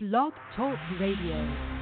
Blog Talk Radio.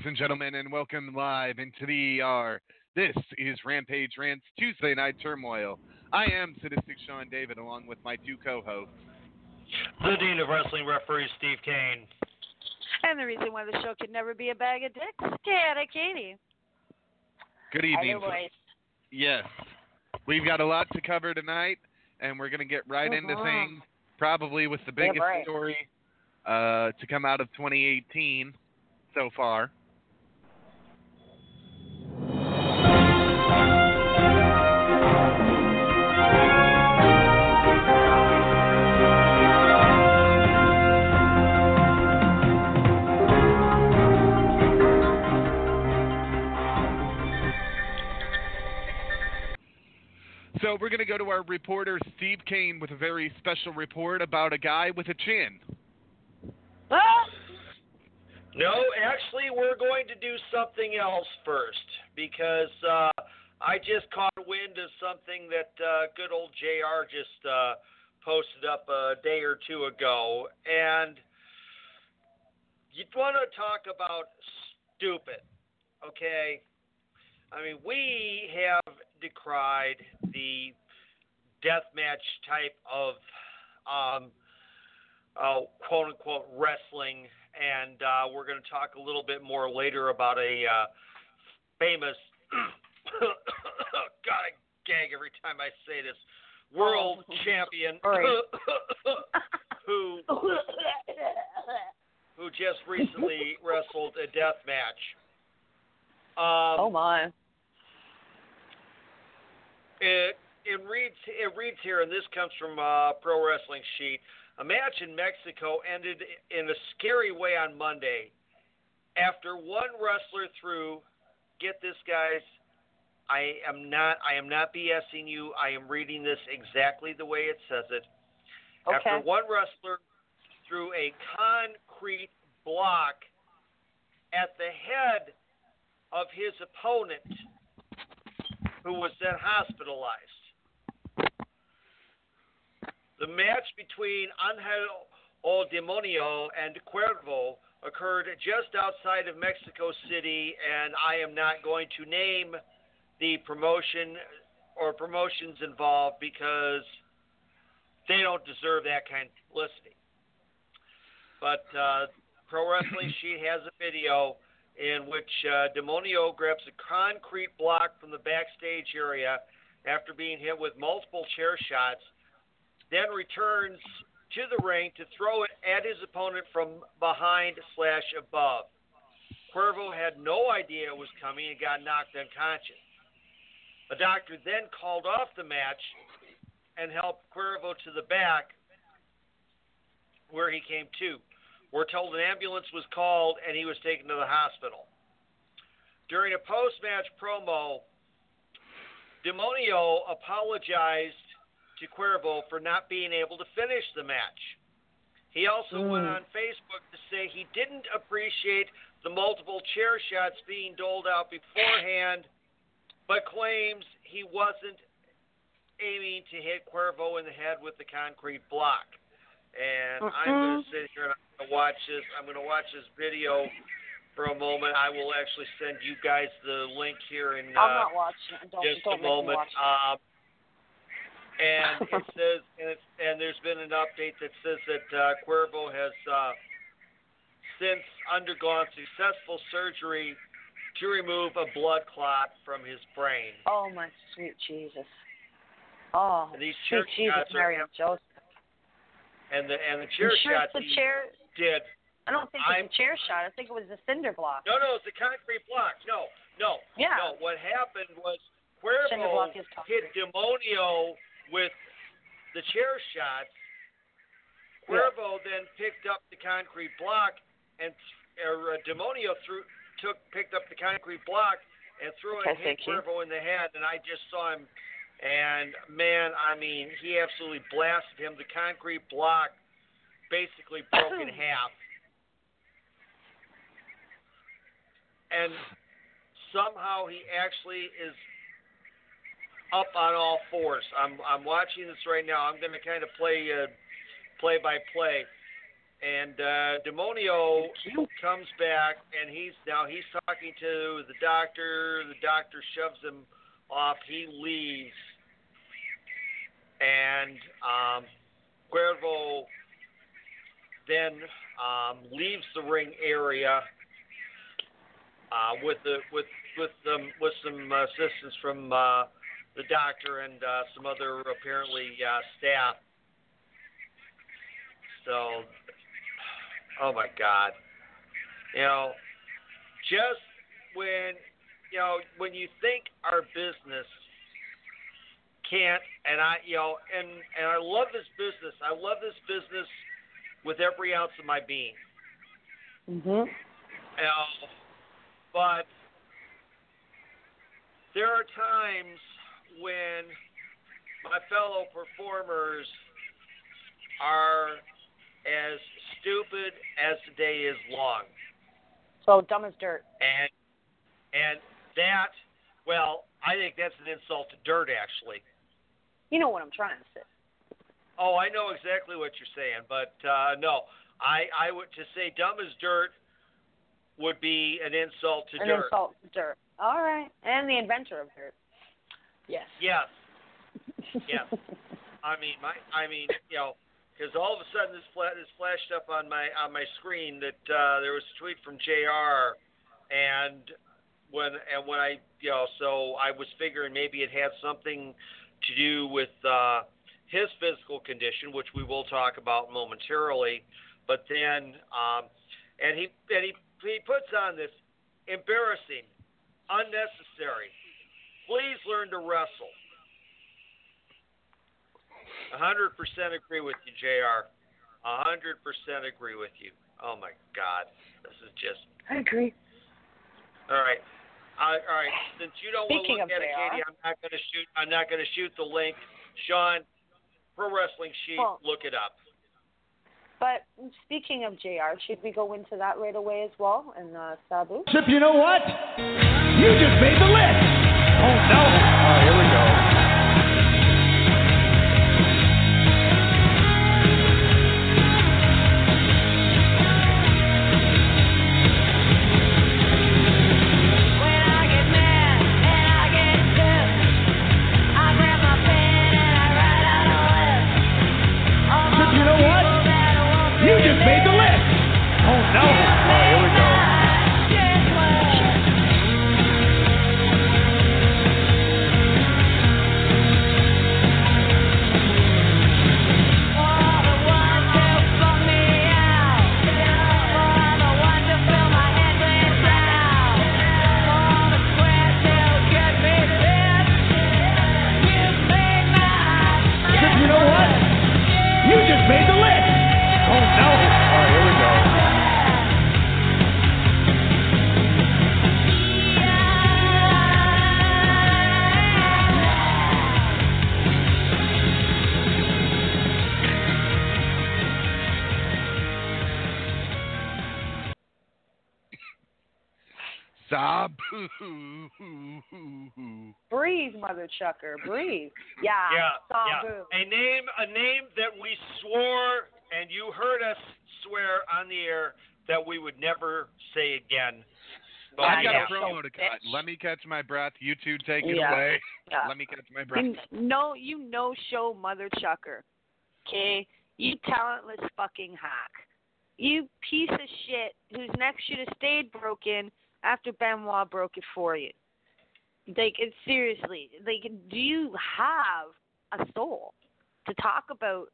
Ladies and gentlemen, and welcome live into the ER. This is Rampage Rants Tuesday Night Turmoil. I am Sadistic Sean David, along with my two co-hosts. The Dean of Wrestling Referee, Steve Kane. And the reason why the show could never be a bag of dicks, Cat Katie. Good evening. Hello, boys. Yes, we've got a lot to cover tonight, and we're going to get right into Mhm. things, probably with the biggest right. story uh, to come out of 2018 so far. So we're going to go to our reporter Steve Kane with a very special report about a guy with a chin. Ah! No, actually, we're going to do something else first because uh, I just caught wind of something that uh, good old JR just uh, posted up a day or two ago. And you'd want to talk about stupid, okay? I mean, we have decried the deathmatch type of um, uh, quote unquote wrestling and uh, we're going to talk a little bit more later about a uh, famous. God, I gag every time I say this. World Oh. champion who who just recently wrestled a death match. Um, oh my. It it reads it reads here, and this comes from uh, Pro Wrestling Sheet. A match in Mexico ended in a scary way on Monday. After one wrestler threw, get this, guys. I am not I am not BSing you. I am reading this exactly the way it says it. After one wrestler threw a concrete block at the head of his opponent, who was then hospitalized. The match between Angel O Demonio and Cuervo occurred just outside of Mexico City, and I am not going to name the promotion or promotions involved because they don't deserve that kind of publicity. But uh, Pro Wrestling Sheet has a video in which uh, Demonio grabs a concrete block from the backstage area after being hit with multiple chair shots, then returns to the ring to throw it at his opponent from behind slash above. Cuervo had no idea it was coming and got knocked unconscious. A doctor then called off the match and helped Cuervo to the back where he came to. We're told an ambulance was called and he was taken to the hospital. During a post match promo, Demonio apologized to Cuervo for not being able to finish the match. He also went Mm. on Facebook to say he didn't appreciate the multiple chair shots being doled out beforehand, but claims he wasn't aiming to hit Cuervo in the head with the concrete block. And I'm going to sit here and I'm going to watch this. I'm going to watch this video for a moment. I will actually send you guys the link here in I'm uh, not watching it. Don't, just don't a moment. it. Um, and it says, and, it's, and there's been an update that says that uh, Cuervo has uh, since undergone successful surgery to remove a blood clot from his brain. Oh my sweet Jesus. Oh, And these sweet Jesus, Mary and Joseph. And the and the chair sure shots the chair? did. I don't think I'm- it's a chair shot. I think it was a cinder block. No, no, it's a concrete block. No, no, Yeah. no. What happened was Cuervo hit. Demonio with the chair shots. Cuervo then picked up the concrete block and or, uh, Demonio threw took picked up the concrete block and threw it and hit. Cuervo in the head. And I just saw him, and man, I mean, he absolutely blasted him. The concrete block basically broke in half. And somehow he actually is up on all fours. I'm I'm watching this right now. I'm going to kind of play uh, play by play. And uh, Demonio comes back, and he's now he's talking to the doctor. The doctor shoves him off. He leaves, and um, then um, leaves the ring area uh, with the with with with some assistance from uh, the doctor and uh, some other apparently uh, staff. So, oh my God, you know, just when you know when you think our business can't, and I you know, and and I love this business. I love this business with every ounce of my being. Mhm. You know, but there are times when my fellow performers are as stupid as the day is long. So dumb as dirt. And and that well, I think that's an insult to dirt actually. You know what I'm trying to say. Oh, I know exactly what you're saying, but uh no. I I would to say dumb as dirt would be an insult to An dirt. An insult to dirt. All right. And the inventor of dirt. Yes. Yes. Yes. I mean, my, I mean, you know, because all of a sudden this, fla- this flashed up on my on my screen that uh, there was a tweet from Jr. and when and when I you know so I was figuring maybe it had something to do with uh, his physical condition, which we will talk about momentarily. But then um, and he and he he puts on this embarrassing, unnecessary. Please learn to wrestle. 100% agree with you, JR. 100% agree with you. Oh my God, this is just. I agree. All right. Uh, all right. Since you don't want to look at it, Katie, I'm not going to shoot. I'm not going to shoot the link. Sean, Pro Wrestling Sheet, Well- look it up. But speaking of JR, should we go into that right away as well? And uh, Sabu? Chip, you know what? You just made the list. Oh no. Oh, here we Breathe, mother chucker. Breathe. Yeah. Yeah, Sabu. yeah. A name, a name that we swore, and you heard us swear on the air that we would never say again. But I've got yeah. a promo to cut. bitch. Let me catch my breath. You two take it Yeah. away. Yeah. Let me catch my breath. You know, you no show mother chucker. Okay, you talentless fucking hack. You piece of shit whose neck should have stayed broken after Benoit broke it for you. Like, it's seriously, like, do you have a soul to talk about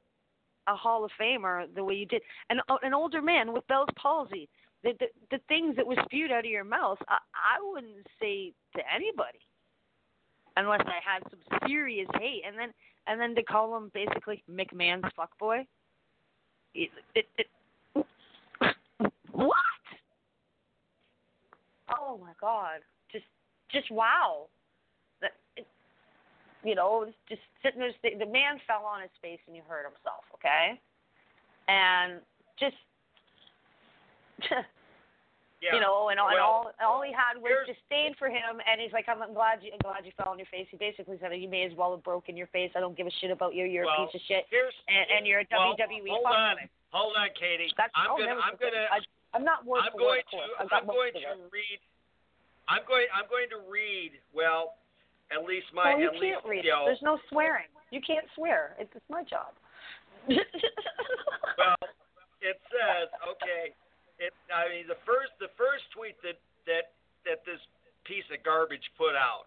a Hall of Famer the way you did? An an older man with Bell's palsy. The, the the things that were spewed out of your mouth, I, I wouldn't say to anybody unless I had some serious hate, and then and then to call him basically McMahon's fuckboy. It, it, it, what? Oh my God. Just, just wow. That, it, you know, just sitting there. The the man fell on his face and he hurt himself. Okay. And just. Yeah. You know, and, all and Well, all all he had was disdain for him, and he's like, "I'm glad you, I'm glad you fell on your face." He basically said, "You may as well have broken your face. I don't give a shit about you. You're Well, a piece of shit, and, and you're a well, WWE Hold on, hold on, Katie. That's I'm I'll gonna, I'm gonna. I, I'm not word I'm for going course. to, I'm going to it. read. I'm going, I'm going to read. Well, at least my, well, you at can't least, read you it. know, There's no swearing. You can't swear. It's, it's my job. well, it says okay. It, I mean, the first, the first tweet that that that this piece of garbage put out.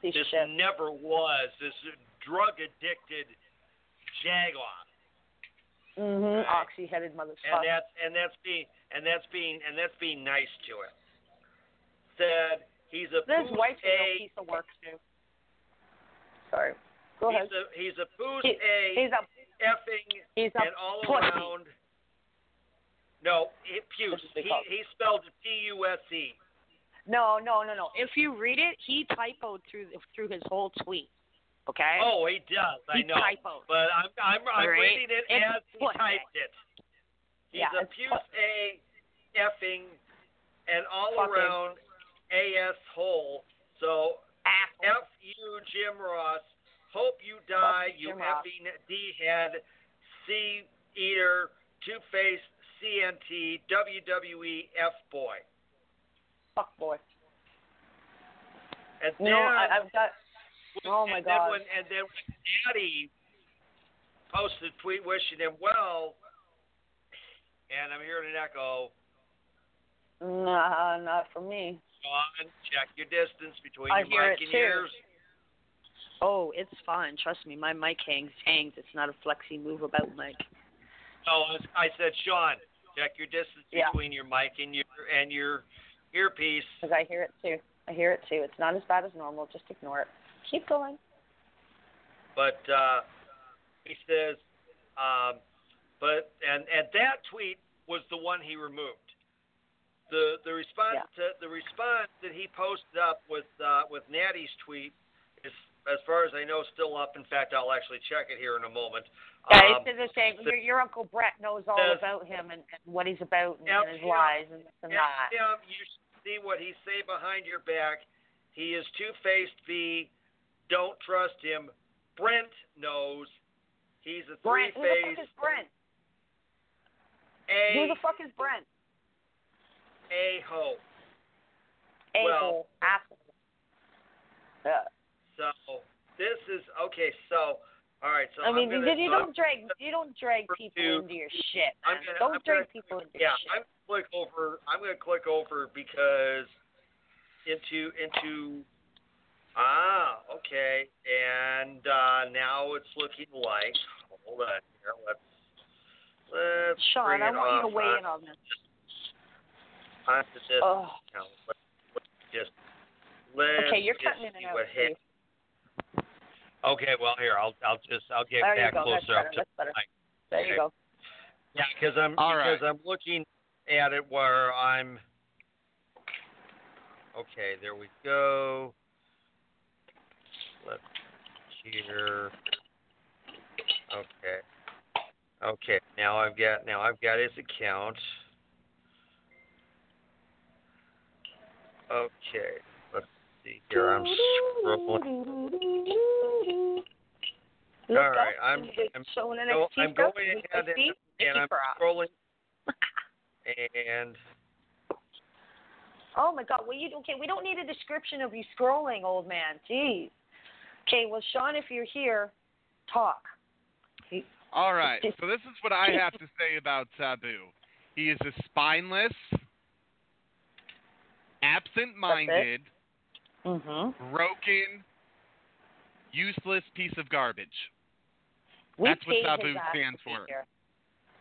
Piece This shit. never was this drug addicted jagoff. Mm-hmm. Right. Oxy-headed motherfucker. and that's and that's being and that's being and that's being nice to him. Said he's a His poos wife's a a real piece of work too. Sorry. Go he's ahead. a he's a poos He- a He's a effing he's a and all pussy. around. No, it puce. That's what they He he spelled P U S E. No, no, no, no. If you read it, he typoed through through his whole tweet. Okay. Oh, he does. I know. typoed. But I'm I'm I'm Right. reading it It's as he typed it. He's Yeah, a puce a effing and all Fucking. around AS hole. So Asshole. F you, Jim Ross. Hope you die, you Jim effing D head, C eater, two faced CNT, WWE F boy. Fuck boy. And You know, I, I've got. Oh my and God. Then when, and then when Natty posted a tweet wishing him well, and I'm hearing an echo. Nah, not for me. Sean, check your distance between I your hear mic it and too. yours. Oh, it's fine. Trust me, my mic hangs hangs. It's not a flexy move about mic. No, I I said, Sean, check your distance Yeah. between your mic and your and your earpiece. Because I hear it too. I hear it too. It's not as bad as normal. Just ignore it. Keep going. But uh, he says, um, but and and that tweet was the one he removed. The the response to the response that he posted up with uh, with Natty's tweet is, as far as I know, still up. In fact, I'll actually check it here in a moment. Yeah, Um, it's the same. Your, your uncle Bret knows all says- about him and, and what he's about and, and his yeah. lies and this and that. him, you see what he say behind your back. He is two-faced B. Don't trust him. Brent knows. He's a Brent, who the fuck is Brent? A Who the fuck is Brent? a hole. A Well- hole. Yeah. So this is okay. So all right. So I mean, you, you don't drag you don't drag people to- into your shit. I'm Man. gonna, don't I'm drag gonna, people into yeah, shit. I'm gonna click over. I'm gonna click over because into into ah okay, and uh, now it's looking like hold on here. Let's let's Sean, bring I it want you to weigh on, in on this. onto this Oh. account. Let's, let's just let's Okay, you're just cutting in see and out. what Steve. hit. Okay, well here I'll I'll just I'll get There you back go. Closer better. up to That's better. the mic. There Okay. you go. Yeah, because I'm All because right. I'm looking at it where I'm. Okay, there we go. Let's here. Okay. Okay. Now I've got now I've got his account. Okay. Let's see here. I'm scrolling. Look All right, I'm- and I'm go- I'm going ahead Steve, and I'm scrolling. And Oh my God! Well, you okay? We don't need a description of you scrolling, old man. Jeez. Okay, well, Sean, if you're here, talk. All right. So this is what I have to say about Sabu. He is a spineless, absent-minded, Mm-hmm. broken, useless piece of garbage. We That's what Sabu stands for. Here.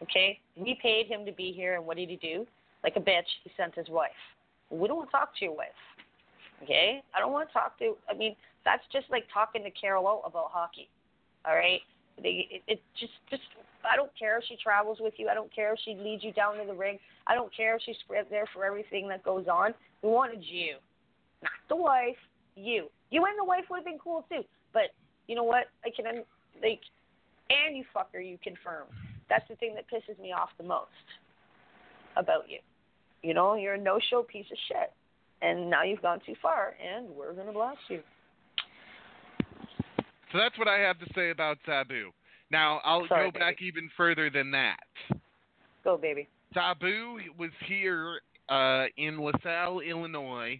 Okay, we paid him to be here, and what did he do? Like a bitch, he sent his wife. We don't want to talk to your wife. Okay, I don't want to talk to. I mean, that's just like talking to Carol O about hockey. All right, they, it, it just, just. I don't care if she travels with you. I don't care if she leads you down to the ring. I don't care if she's there for everything that goes on. We wanted you, not the wife. You, you and the wife would have been cool too. But you know what? I can, like, and you fucker, you confirm. That's the thing that pisses me off the most about you. You know, you're a no-show piece of shit, and now you've gone too far, and we're gonna blast you. So that's what I have to say about Sabu. Now I'll Sorry, go back even further than that. Go, baby. Sabu was here uh, in LaSalle, Illinois,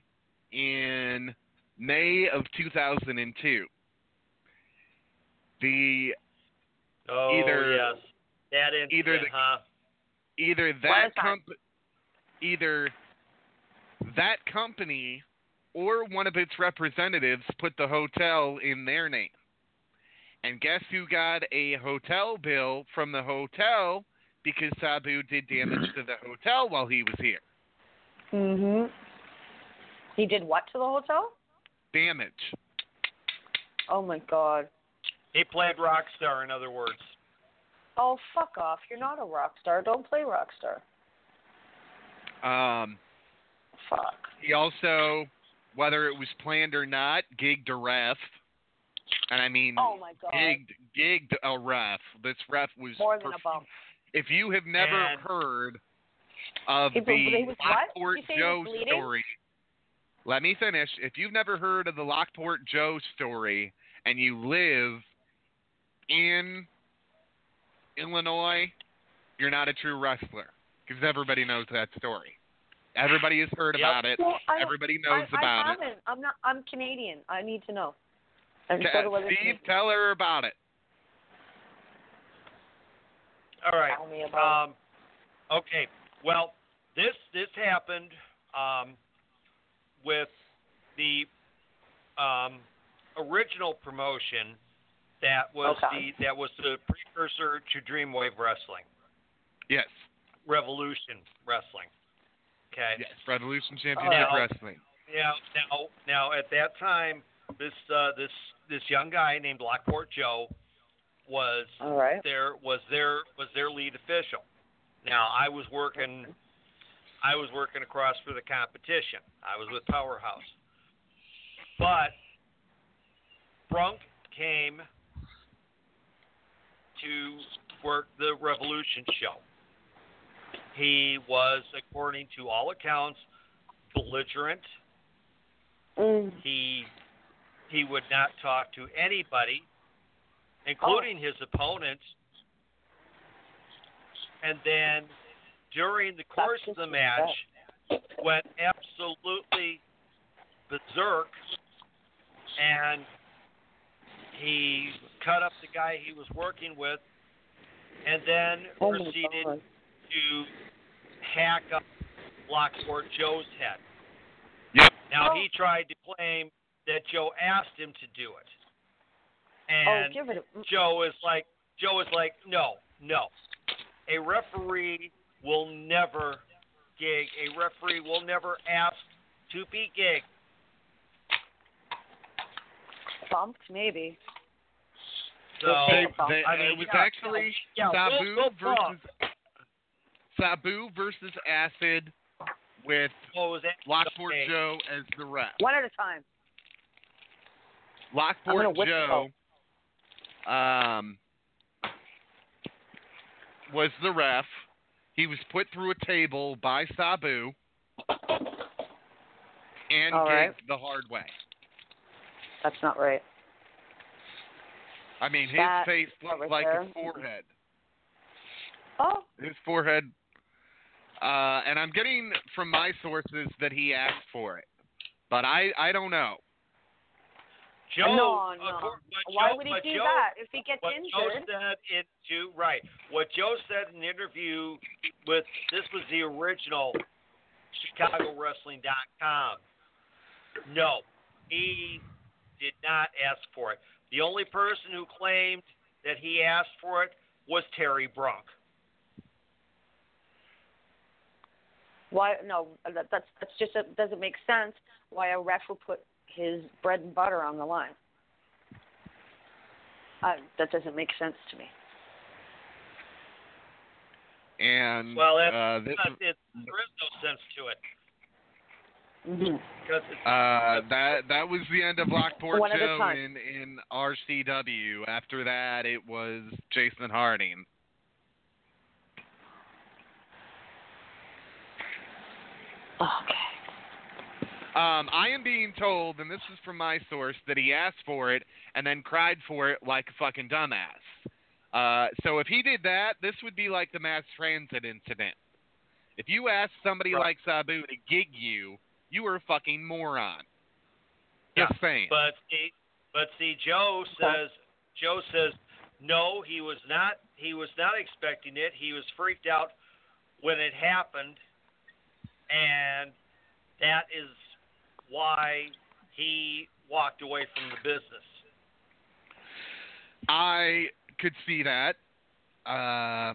in May of 2002. The oh Either- yes, that incident, either the- huh? either that at a time. comp- either that company or one of its representatives put the hotel in their name. And guess who got a hotel bill from the hotel because Sabu did damage to the hotel while he was here. Mhm. He did what to the hotel? Damage. Oh my god. He played rock star, in other words. Oh fuck off! You're not a rock star. Don't play rock star. Um, Fuck. he also, whether it was planned or not, gigged a ref. And I mean, Oh my god. gigged, gigged a ref. This ref was More than a perf- bump. If you have never And- heard of He- the he was? Lockport You say he Joe story, let me finish. If you've never heard of the Lockport Joe story and you live in Illinois, you're not a true wrestler because everybody knows that story. Everybody has heard Yep. about it. Well, I, Everybody knows I about it. haven't. I'm not. I'm Canadian. I need to know. And Te- so Steve, tell her about it. All right. Tell me about. Um, okay. Well, this this happened um, with the um, original promotion that was Okay. the that was the precursor to Dreamwave Wrestling, Yes. Revolution Wrestling. Okay. Yes. Revolution Championship Now- Wrestling. Now, now, now, at that time, this uh, this this young guy named Lockport Joe was All right. there was their was their lead official. Now I was working I was working across for the competition. I was with Powerhouse. But Brunk came to work the Revolution show. He was, according to all accounts, belligerent. Mm. He he would not talk to anybody, including his opponents. And then during the course of the match, went absolutely berserk, and he cut up the guy he was working with, and then Oh proceeded to hack up Lockport Joe's head. Yep. Now Oh. he tried to claim that Joe asked him to do it, Oh, and give it. A, Joe is like, Joe is like, no, no. A referee will never gig. A referee will never ask to be gigged. bumped, maybe. So They, Oh, they, I mean, it was yeah, actually yeah, Sabu we'll- we'll versus Sabu versus Acid with what was that? Lockport Joe as the ref. One at a time. Lockport Joe um, was the ref. He was put through a table by Sabu and All right. the hard way. That's not right. I mean, his That- face looked right like there. his forehead. Oh, His forehead. Uh, and I'm getting from my sources that he asked for it, but I I don't know. Joe, no, no. but Why Joe- would he do Joe- that if he gets What Joe injured? said into right. What Joe said in the interview with this was the original ChicagoWrestling.com. No, he did not ask for it. The only person who claimed that he asked for it was Terry Brunk. Why? No, that, that's that's just it doesn't make sense. Why a ref would put his bread and butter on the line? Uh, that doesn't make sense to me. And Well, that's uh, this But it, there is no sense to it Mm-hmm. because uh, that that was the end of Lockport One at a Joe time. in in RCW. After that, it was Jason Harding. Okay. Um, I am being told, and this is from my source, that he asked for it and then cried for it like a fucking dumbass. Uh, so if he did that, this would be like the mass transit incident. If you ask somebody Right. like Sabu to gig you, you are a fucking moron. Yeah, saying. But see, but see, Joe says Joe says no, he was not. He was not expecting it. He was freaked out when it happened, and that is why he walked away from the business. I could see that. Uh,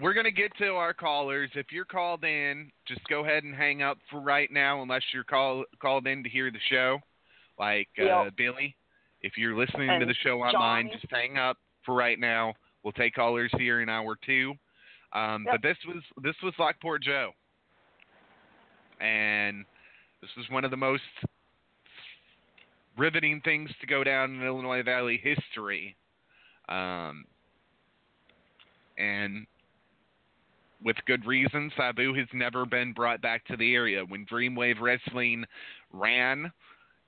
we're going to get to our callers. If you're called in, just go ahead and hang up for right now, unless you're call, called in to hear the show, like uh, Yep. Billy. If you're listening to the show online, Johnny. just hang up for right now. We'll take callers here in hour two. Um, Yep. But this was this was Lockport Joe, and this was one of the most riveting things to go down in Illinois Valley history. Um, and with good reason, Sabu has never been brought back to the area. When Dreamwave Wrestling ran,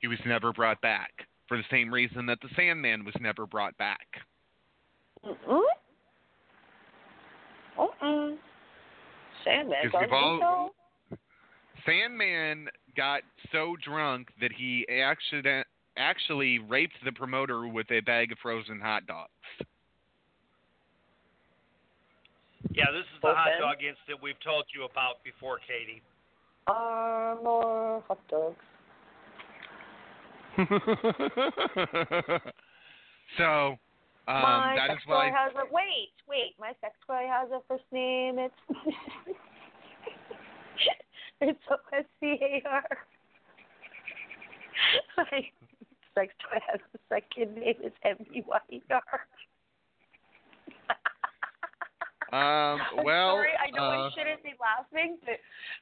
he was never brought back for the same reason that the Sandman was never brought back. Mm-mm. Mm-mm. Sandman Because doesn't we've all-. Sandman got so drunk that he accident actually raped the promoter with a bag of frozen hot dogs. Yeah, this is the Both hot ends? dog incident we've told you about before, Katie. Uh, more hot dogs. so, um, my that sex is toy why. has a wait, wait. My sex toy has a first name. It's it's O S C A R. My sex toy has a second name. It's M E Y E R. Um, well, sorry, I know uh, I shouldn't be laughing, but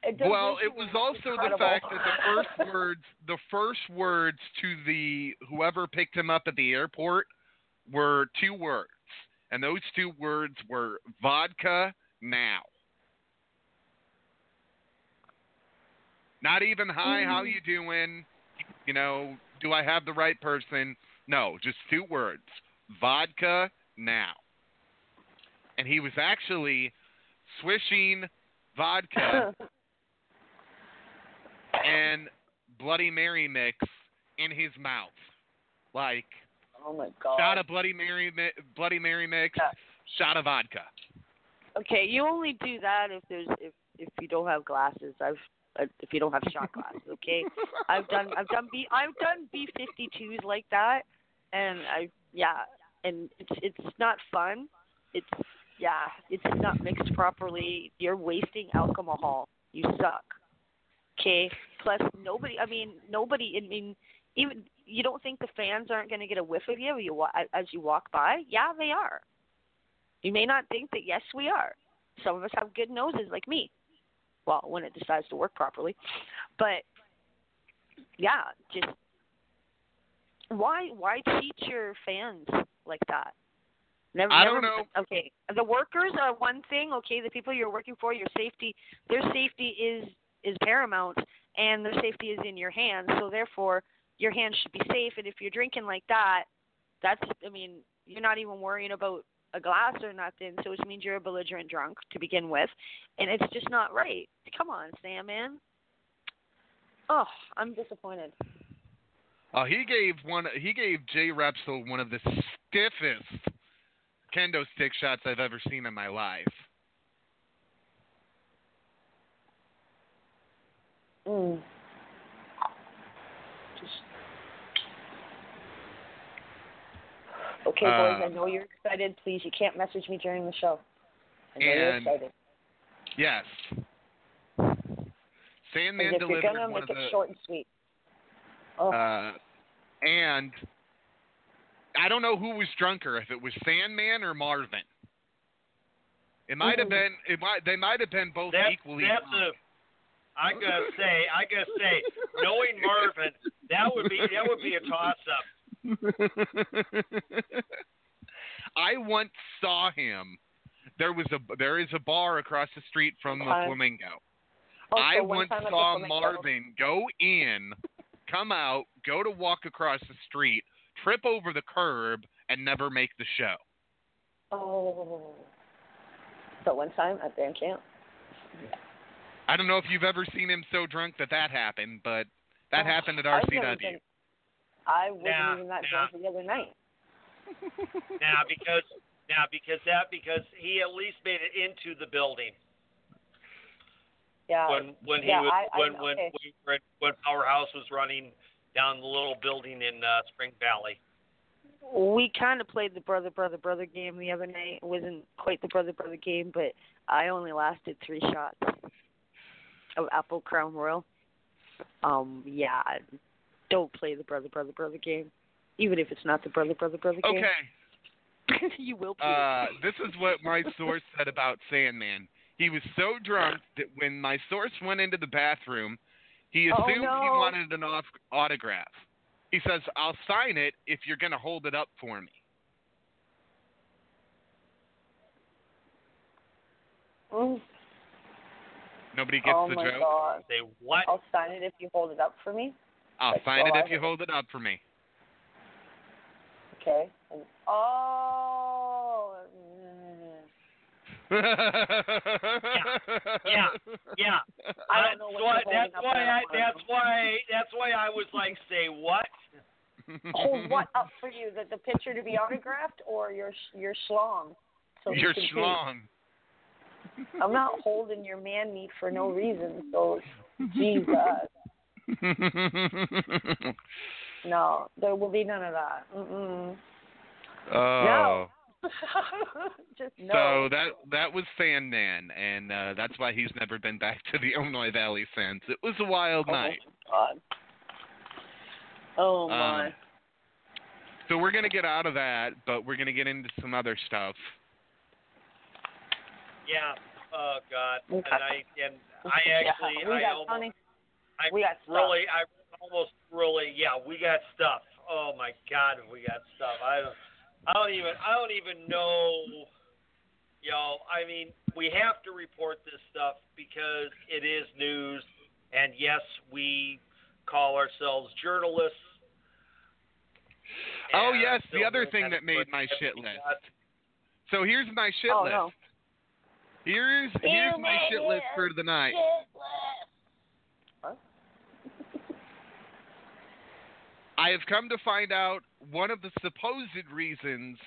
it Well, it was also incredible. the fact that the first words, the first words to the whoever picked him up at the airport were two words, and those two words were vodka now. Not even hi, how Mm. you doing? You know, do I have the right person? No, just two words, vodka now. And he was actually swishing vodka and Bloody Mary mix in his mouth, like oh my god. shot of Bloody Mary, Bloody Mary mix, Yeah. shot of vodka. Okay, you only do that if there's if if you don't have glasses. I've Uh, if you don't have shot glasses. Okay, I've done I've done B I've done B fifty twos like that, and I yeah, and it's it's not fun. It's yeah, it's not mixed properly. You're wasting alcohol. You suck. Okay. Plus nobody. I mean nobody. I mean even you don't think the fans aren't going to get a whiff of you, you as you walk by? Yeah, they are. You may not think that. Yes, we are. Some of us have good noses, like me. Well, when it decides to work properly, but yeah, just why why cheat your fans like that? Never, I don't know. Okay, the workers are one thing. Okay, the people you're working for, your safety, their safety is is paramount, and their safety is in your hands. So therefore, your hands should be safe. And if you're drinking like that, that's I mean, you're not even worrying about a glass or nothing. So it means you're a belligerent drunk to begin with, and it's just not right. Come on, Sandman. Oh, I'm disappointed. Uh, he gave one. He gave Jay Repsol one of the stiffest kendo stick shots I've ever seen in my life. Mm. Okay, boys, I Uh, know you're excited. Please, you can't message me during the show. I know you're excited. Yes. Sandman As if you're gonna one make of it the. short and sweet. Oh, Uh, and I don't know who was drunker, if it was Sandman or Marvin. It might have been. It might. They might have been both That's equally. that's a. I gotta say, I gotta say, knowing Marvin, that would be that would be a toss up. I once saw him. There was a there is a bar across the street from the Okay. Flamingo. oh, I so once time at the saw Marvin go in, come out, go to walk across the street, trip over the curb, and never make the show. Oh. So one time at band camp. I don't know if you've ever seen him so drunk that that happened, but that Oh, happened at RCW. Been- I wasn't Nah, even that nah. drunk the other night. now because now because that because he at least made it into the building Yeah. when when he yeah, was I- I- when, when okay. when when Powerhouse was running down the little building in uh, Spring Valley. we kind of played the brother brother brother game the other night. It wasn't quite the brother brother game, but I only lasted three shots of Apple Crown Royal. Um, yeah, don't play the brother brother brother game, even if it's not the brother brother brother game. Okay. you will. Play Uh, this is what my source said about Sandman. He was so drunk that when my source went into the bathroom, he Oh, assumed he wanted an off- autograph. He says, "I'll sign it if you're going to hold it up for me." Mm. Nobody gets oh the my joke. god. Say what? I'll sign it if you hold it up for me. I'll That's sign it I if you hold it up for me. Okay. And, oh. mm. Yeah, yeah. I don't know that's why, that's why I that's why that's why I was like, say what? Hold what up for you? The the picture to be autographed or your sh- your schlong? So we You're strong. I'm not holding your man meat for no reason. So, Jesus, no, there will be none of that. Mm-mm. oh. Just no. So that that was Sandman, and uh, that's why he's never been back to the Illinois Valley since. It was a wild oh, night. God. Oh my. Um, So we're gonna get out of that, but we're gonna get into some other stuff. Yeah. Oh God. And I and I actually yeah, I almost plenty. I we got stuff. really I almost really yeah we got stuff. Oh my God, we got stuff. I don't I don't even I don't even know. You know, I mean, we have to report this stuff because it is news, and yes, we call ourselves journalists. Oh yes, the other thing that made my shit list. out. So here's my shit Oh, list. no. Here's here's my shit list for the night. I have come to find out one of the supposed reasons,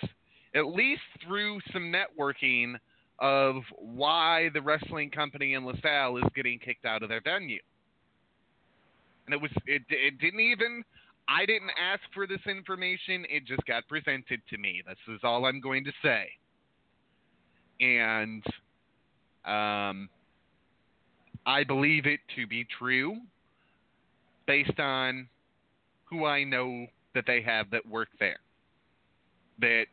at least through some networking, of why the wrestling company in LaSalle is getting kicked out of their venue. And it was it it didn't even I didn't ask for this information, it just got presented to me. This is all I'm going to say. And um I believe it to be true based on who I know that they have that work there that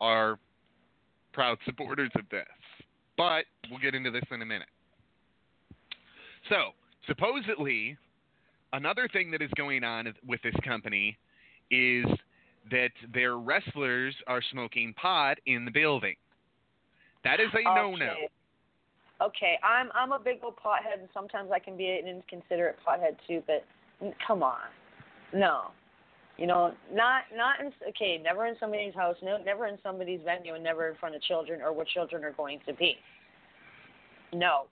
are proud supporters of this. But we'll get into this in a minute. So, supposedly, another thing that is going on with this company is that their wrestlers are smoking pot in the building. That is a no no. Okay. Okay, I'm I'm a big old pothead, and sometimes I can be an inconsiderate pothead too. But come on, no, you know, not not in okay, never in somebody's house, no, never in somebody's venue, and never in front of children or where children are going to be. No,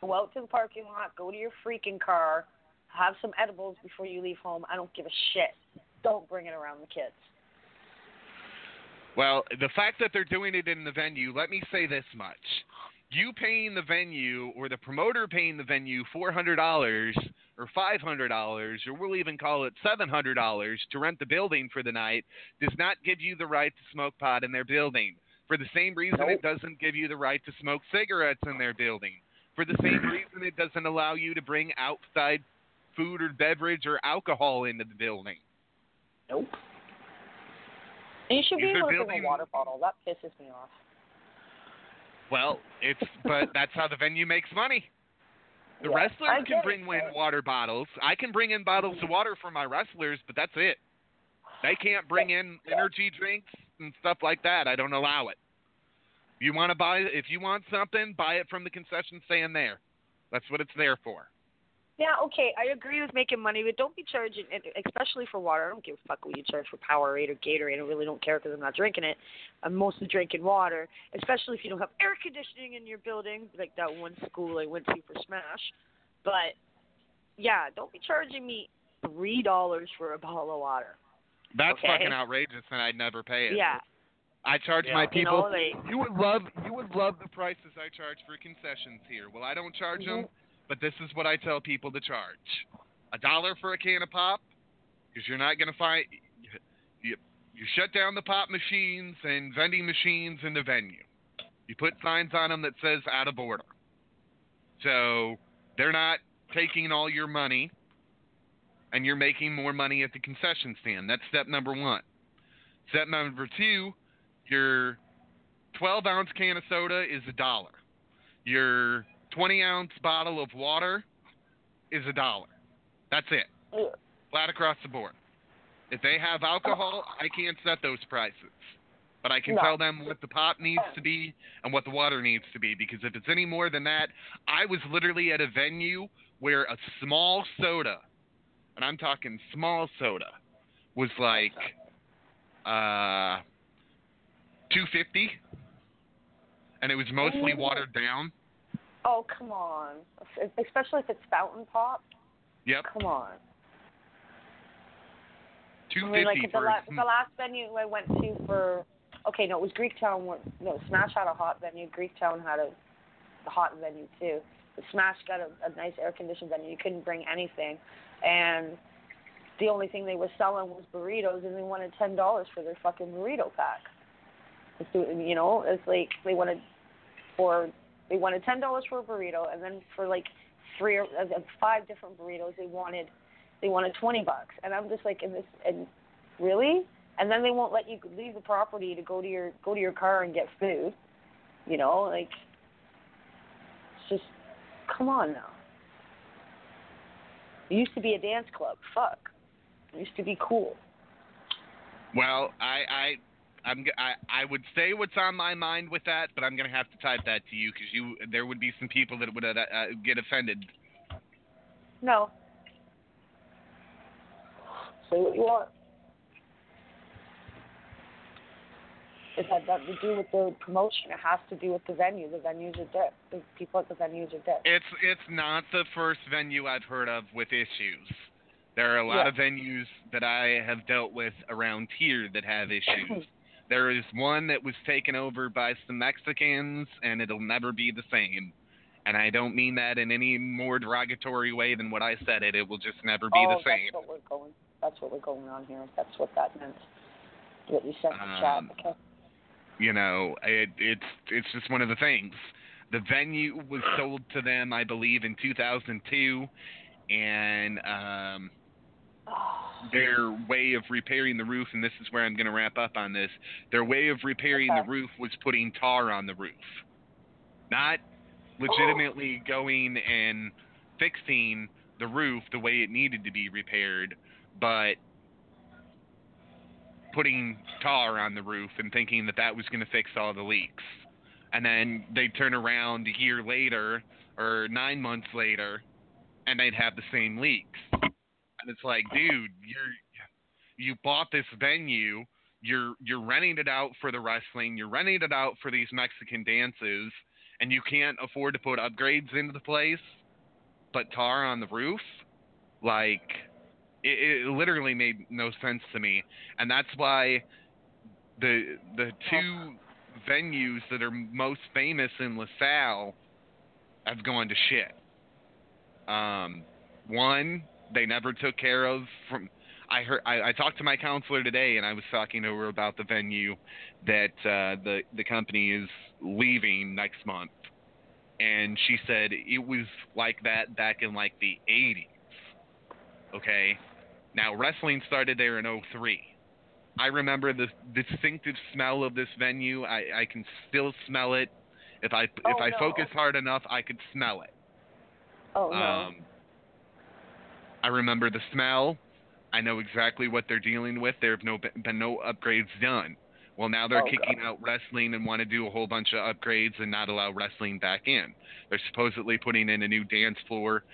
go out to the parking lot, go to your freaking car, have some edibles before you leave home. I don't give a shit. Don't bring it around the kids. Well, the fact that they're doing it in the venue, let me say this much. You paying the venue or the promoter paying the venue $400 or $500 or we'll even call it $700 to rent the building for the night does not give you the right to smoke pot in their building. For the same reason it doesn't give you the right to smoke cigarettes in their building. For the same reason it doesn't allow you to bring outside food or beverage or alcohol into the building. Nope. And you should be able to bring a water bottle. That pisses me off. Well, it's but that's how the venue makes money. The Yeah, wrestlers can bring it, in water bottles. I can bring in bottles of water for my wrestlers, but that's it. They can't bring in energy drinks and stuff like that. I don't allow it. You want to buy if you want something, buy it from the concession stand there. That's what it's there for. Yeah, okay, I agree with making money, but don't be charging, especially for water. I don't give a fuck what you charge for Powerade or Gatorade. I really don't care because I'm not drinking it. I'm mostly drinking water, especially if you don't have air conditioning in your building, like that one school I went to for Smash. But yeah, don't be charging me three dollars for a bottle of water. That's Okay. fucking outrageous, and I'd never pay it. Yeah, I charge Yeah. my You people. know, like You would love you would love the prices I charge for concessions here. Well, I don't charge them, Mm-hmm. But this is what I tell people to charge: a dollar for a can of pop, because you're not going to find you, you shut down the pop machines and vending machines in the venue. You put signs on them that says out of order, so they're not taking all your money, and you're making more money at the concession stand. That's step number one. Step number two, your 12 ounce can of soda is a dollar. Your 20 ounce bottle of water is a dollar. That's it. Yeah. Flat across the board. If they have alcohol, I can't set those prices. But I can No. tell them what the pop needs to be and what the water needs to be. Because if it's any more than that, I was literally at a venue where a small soda, and I'm talking small soda, was like uh, 250 and it was mostly watered down. Oh come on, especially if it's fountain pop. Yep, Come on. I 250 mean, like the, for la- the last venue I went to for okay, no, it was Greektown. No, Smash had a hot venue. Greektown had a hot venue too. The Smash got a, a nice air conditioned venue. You couldn't bring anything, and the only thing they were selling was burritos, and they wanted ten dollars for their fucking burrito pack. It's, you know, it's like they wanted for they wanted ten dollars for a burrito, and then for like three or uh, five different burritos, they wanted they wanted twenty bucks, and I'm just like, in this, and really? And then they won't let you leave the property to go to your go to your car and get food. You know, like it's just come on now. It used to be a dance club. Fuck. It used to be cool. Well, I, I, I'm, I, I would say what's on my mind with that, but I'm gonna have to type that to you because you, there would be some people that would uh, uh, get offended. No. Say what you want. It had nothing to do with the promotion. It has to do with the venue. The venues are dead. The people at the venues are dead. It's, it's not the first venue I've heard of with issues. There are a lot Yeah. of venues that I have dealt with around here that have issues. there is one that was taken over by some Mexicans, and it'll never be the same. And I don't mean that in any more derogatory way than what I said it. It will just never be oh, the same. that's what we're going. That's what we're going on here. That's what that meant. What you sent in the chat. Um, Okay. you know it, it's it's just one of the things the venue was sold to them i believe in 2002 and um their way of repairing the roof and this is where i'm going to wrap up on this their way of repairing Okay. the roof was putting tar on the roof not oh. legitimately going and fixing the roof the way it needed to be repaired but putting tar on the roof and thinking that that was going to fix all the leaks. And then they'd turn around a year later or nine months later and they'd have the same leaks. And it's like, dude, you're you bought this venue, you're you're renting it out for the wrestling, you're renting it out for these Mexican dances, and you can't afford to put upgrades into the place, but tar on the roof? Like it, it literally made no sense to me, and that's why the the two venues that are most famous in LaSalle have gone to shit. Um, one they never took care of. From I heard I, I talked to my counselor today, and I was talking to her about the venue that uh, the the company is leaving next month, and she said it was like that back in like the 80s. Okay, now wrestling started there in 03. I remember the distinctive smell of this venue. I, I can still smell it. If I if Oh, I no. focus hard enough, I could smell it. Oh no. Um, I remember the smell. I know exactly what they're dealing with. There have no been no upgrades done. Well, now they're Oh, kicking God. out wrestling and want to do a whole bunch of upgrades and not allow wrestling back in. They're supposedly putting in a new dance floor.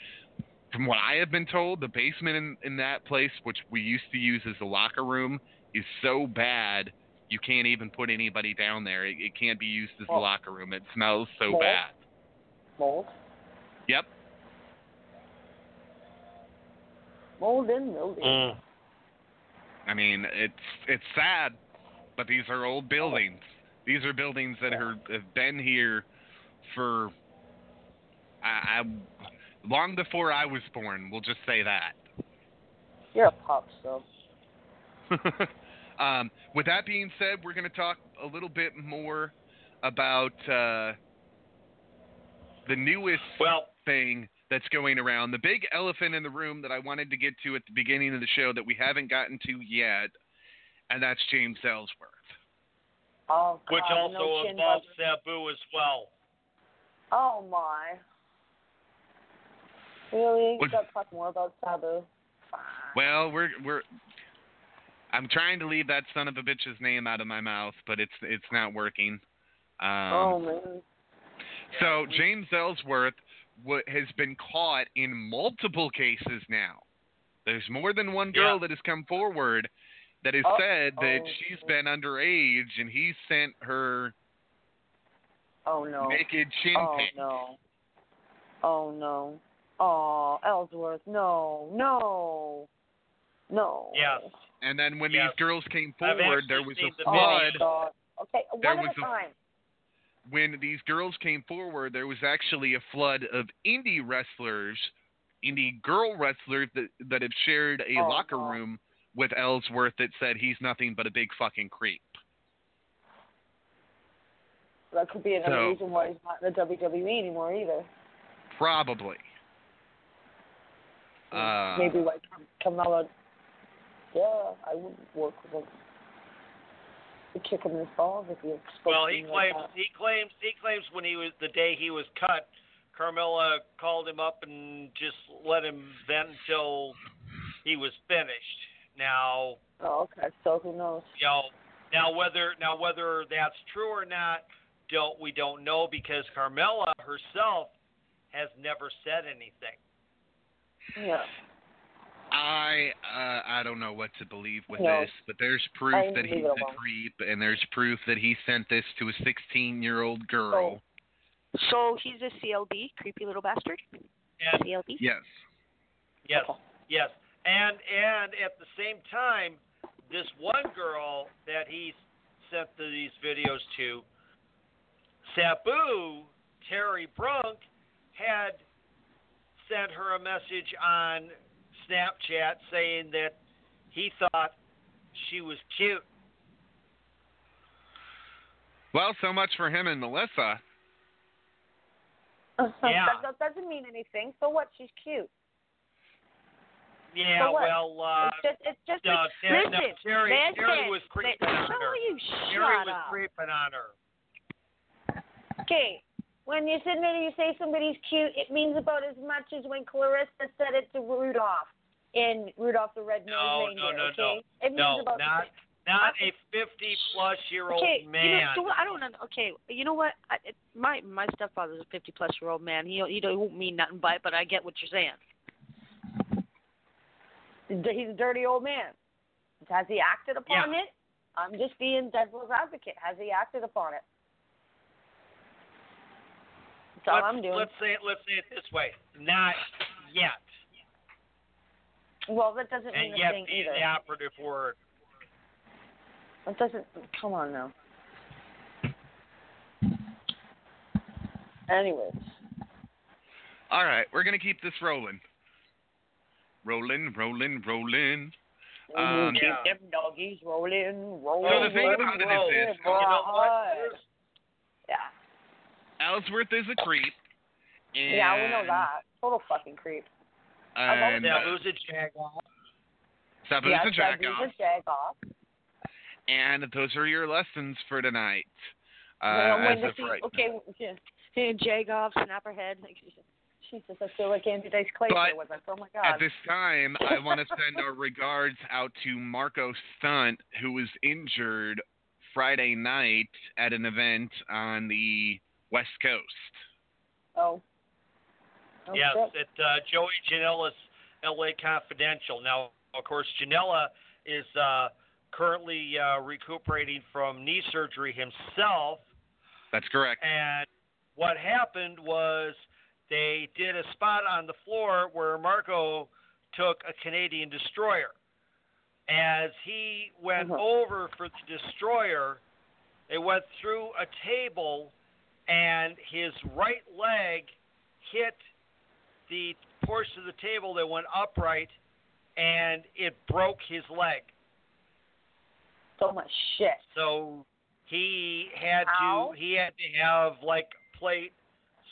From what I have been told, the basement in, in that place, which we used to use as a locker room, is so bad you can't even put anybody down there. It, it can't be used as a Oh. locker room. It smells so Mold? bad. Mold. Yep. Mold and mildew. Mm. I mean, it's it's sad, but these are old buildings. These are buildings that are, have been here for I, I, long before I was born. We'll just say that. You're a pup, so. um, with that being said, we're going to talk a little bit more about uh, the newest Well, thing that's going around. The big elephant in the room that I wanted to get to at the beginning of the show that we haven't gotten to yet, and that's James Ellsworth. Oh God. which also no involves. Sabu as well. Oh my. Really? What- You gotta talk more about Sabu. Well, we're we're. I'm trying to leave that son of a bitch's name out of my mouth, but it's it's not working. Um, oh man. So James Ellsworth wa has been caught in multiple cases now. There's more than one girl Yeah. that has come forward that has Oh, said that oh. she's been underage and he sent her Oh no. naked chin Oh pic. no. Oh no. Oh, Ellsworth, no, no, no. Yes. And then when Yes. these girls came forward, there was a Oh flood. God. Okay, There one at was a a- time. When these girls came forward, there was actually a flood of indie wrestlers, indie girl wrestlers that that have shared a Oh, locker no. room with Ellsworth that said he's nothing but a big fucking creep. That could be another So- reason why he's not in the WWE anymore either. Probably. Uh, Maybe like Carmella. Yeah, I wouldn't work with him. I'd kick in his balls if he Well, he me like claims he claims he claims when he was the day he was cut, Carmella called him up and just let him vent until he was finished. Now, Oh, okay. So who knows? you know, now whether now whether that's true or not, don't we don't know because Carmella herself has never said anything. Yeah. I uh, I don't know what to believe with No. this, but there's proof I that he's a creep, and there's proof that he sent this to a 16 year old girl. So he's a CLB, creepy little bastard. And CLB. Yes. Yes, Okay. yes, and and at the same time, this one girl that he sent the, these videos to, Sabu Terry Brunk, had sent her a message on Snapchat saying that he thought she was cute. Well, so much for him and Melissa. Yeah. that, that doesn't mean anything. So what? She's cute. Yeah, So well, uh, it's just, it's just. no, a, no, listen, Terry, listen, Terry was creeping li- on shut her. you Terry shut was up. creeping on her. Okay, when you're sitting there and you say somebody's cute, it means about as much as when Clarissa said it to Rudolph in Rudolph the Red-Nosed No, Reindeer. no, no, okay, it means No, about not not a fifty-plus year old Okay, man. you know, so I don't know. Okay, you know what? I, it, my my stepfather's a fifty plus year old man. He he don't won't mean nothing by it, but I get what you're saying. He's a dirty old man. Has he acted upon it? I'm just being devil's advocate. Has he acted upon it? That's all let's, I'm doing. Let's say it. Let's say it this way: not yet, Well, that doesn't mean and a yet thing being either. the operative word. That doesn't. Come on now. Anyways, All right, we're gonna keep this rolling. Rolling, rolling, rolling. Um, keep Yeah. them doggies rolling, rolling, Well, the thing rolling, about it is rolling, this, You know what? Yeah. Ellsworth is a creep. And, Yeah, we know that. Total fucking creep. I love And Now, who's a jagoff? Sabu's yeah, a jack Sabu's a jag. And those are your lessons for tonight. Uh, Well, as of right okay, yeah. Hey, Jagoff, Snapperhead. Jesus, I feel like Andy Dice Clay with us. Oh my God. At this time, I want to send our regards out to Marko Stunt, who was injured Friday night at an event on the West Coast. oh. Oh yes, shit. at uh, Joey Janela's L.A. Confidential. Now, of course, Janela is uh, currently uh, recuperating from knee surgery himself. That's correct. And what happened was they did a spot on the floor where Marko took a Canadian destroyer. As he went Mhm. over for the destroyer, it went through a table and his right leg hit the portion of the table that went upright and it broke his leg. So much shit. So he had Ow. to he had to have like plate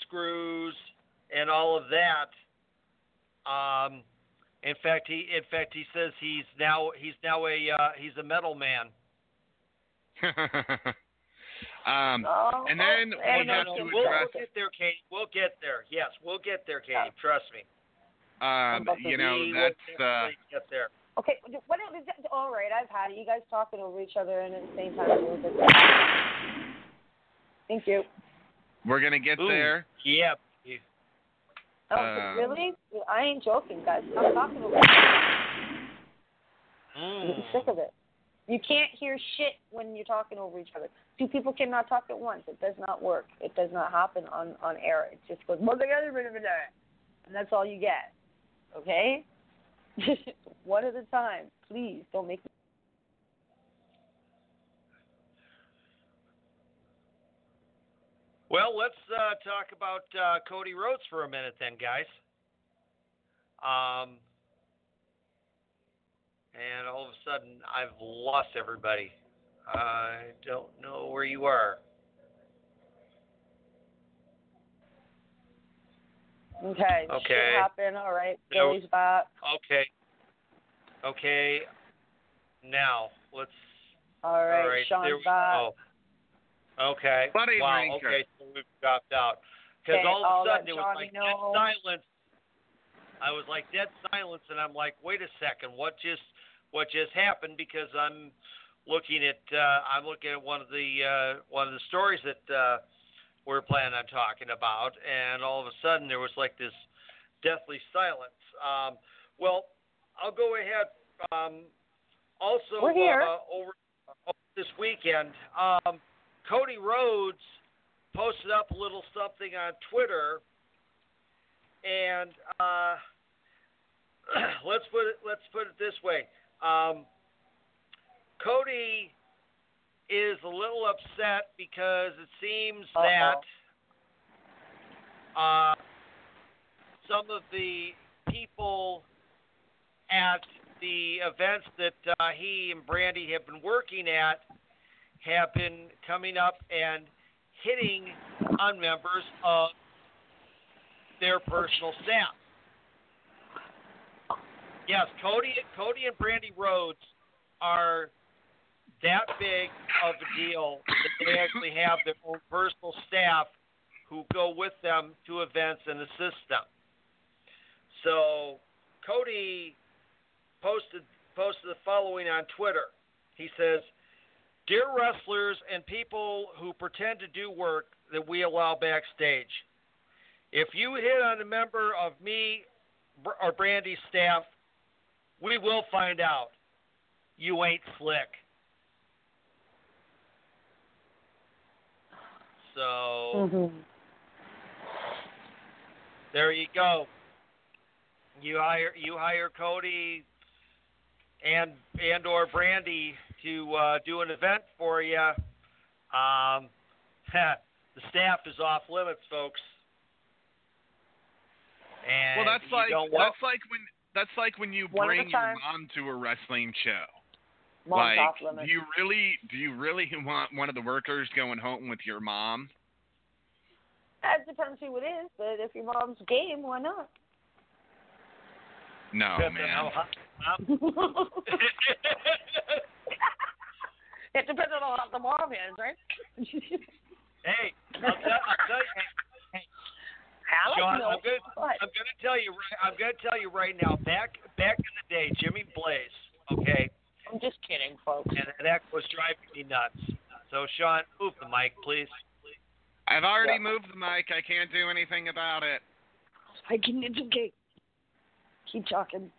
screws and all of that. Um, in fact, he in fact he says he's now he's now a uh, he's a metal man. um, Oh, and then oh, we and have then- to we'll, address- we'll get there, Katie. We'll get there. Yes, we'll get there, Katie. Trust me. um, about the you know, we will that's uh, get there. Okay, what is that? All right, I've had it. You guys talking over each other and at the same time. Thank you. we're gonna get Ooh. there. Yeah. Oh, Um, really? I ain't joking, guys. Stop talking over each other. I'm sick Mm. of it. You can't hear shit when you're talking over each other. Two people cannot talk at once. It does not work. It does not happen on on air. It just goes and that's all you get. Okay? one at a time, please. Don't make. Me- well, let's uh, talk about uh, Cody Rhodes for a minute, then, guys. Um, and all of a sudden, I've lost everybody. I don't know where you are. Okay. Okay. Shit happened. All right. No. Billy's back. Okay. Okay. Now let's. All right. all right. Sean's there we back. go. Okay. Buddy wow. drinker. Okay. So we've dropped out because Okay, all of I'll a sudden let it was Johnny like know. dead silence. I was like dead silence, and I'm like, wait a second, what just what just happened? Because I'm looking at uh, I'm looking at one of the uh, one of the stories that uh, we're planning on talking about, and all of a sudden there was like this deathly silence. Um, well, I'll go ahead. Um, also, We're here. Uh, over, over this weekend, um, Cody Rhodes posted up a little something on Twitter, and uh, let's put it let's put it this way. Um, Cody is a little upset because it seems Uh-oh. that uh, some of the people at the events that uh, he and Brandy have been working at have been coming up and hitting on members of their personal staff. Yes, Cody, Cody and Brandy Rhodes are that big of a deal that they actually have their own personal staff who go with them to events and assist them. So Cody posted posted the following on Twitter. He says, "Dear wrestlers and people who pretend to do work that we allow backstage, if you hit on a member of me or Brandy's staff, we will find out. You ain't slick." So Mm-hmm. there you go. You hire you hire Cody and and or Brandy to uh, do an event for you. Um, the staff is off limits, folks. And Well, that's like that's like when that's like when you One bring your time. mom to a wrestling show. Mom's like, off limits. do you really do you really want one of the workers going home with your mom? That depends who it is, but if your mom's game, why not? No, Depends man. it depends on how hot the mom is, right? hey, I'll tell, I'll tell you, hey, I like Sean, milk, I'm good. but I'm gonna tell you right. I'm gonna tell you right now. Back back in the day, Jimmy Blaze. Okay, I'm just kidding, folks. and that was driving me nuts. So Sean, move the mic, please. I've already Yeah. moved the mic. I can't do anything about it. I can. It's okay. Keep talking.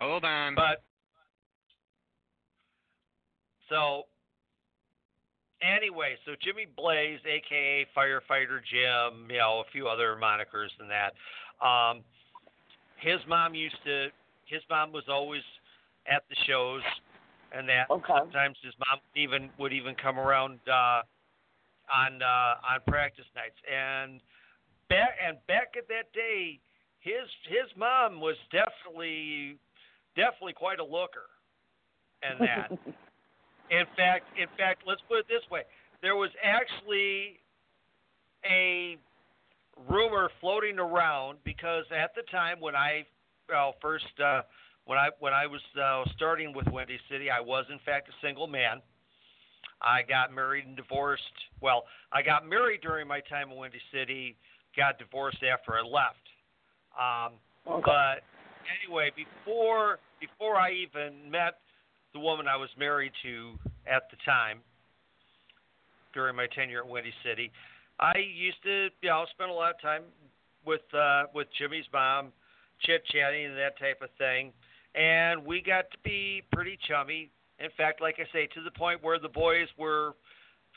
Hold on. But so anyway, so Jimmy Blaze, aka Firefighter Jim, you know, a few other monikers than that. Um, his mom used to. His mom was always at the shows, and that Okay. sometimes his mom even would even come around uh, on uh, on practice nights. And back and back at that day, his his mom was definitely definitely quite a looker. And that, in fact, in fact, let's put it this way: there was actually a rumor floating around because at the time when I well first uh, when I when I was uh, starting with Windy City, I was in fact a single man. I got married and divorced. Well, I got married during my time in Windy City. Got divorced after I left. Um, Okay. but anyway, before before I even met the woman I was married to at the time, during my tenure at Windy City, I used to you know spend a lot of time with uh, with Jimmy's mom, chit chatting and that type of thing, and we got to be pretty chummy. In fact, like I say, to the point where the boys were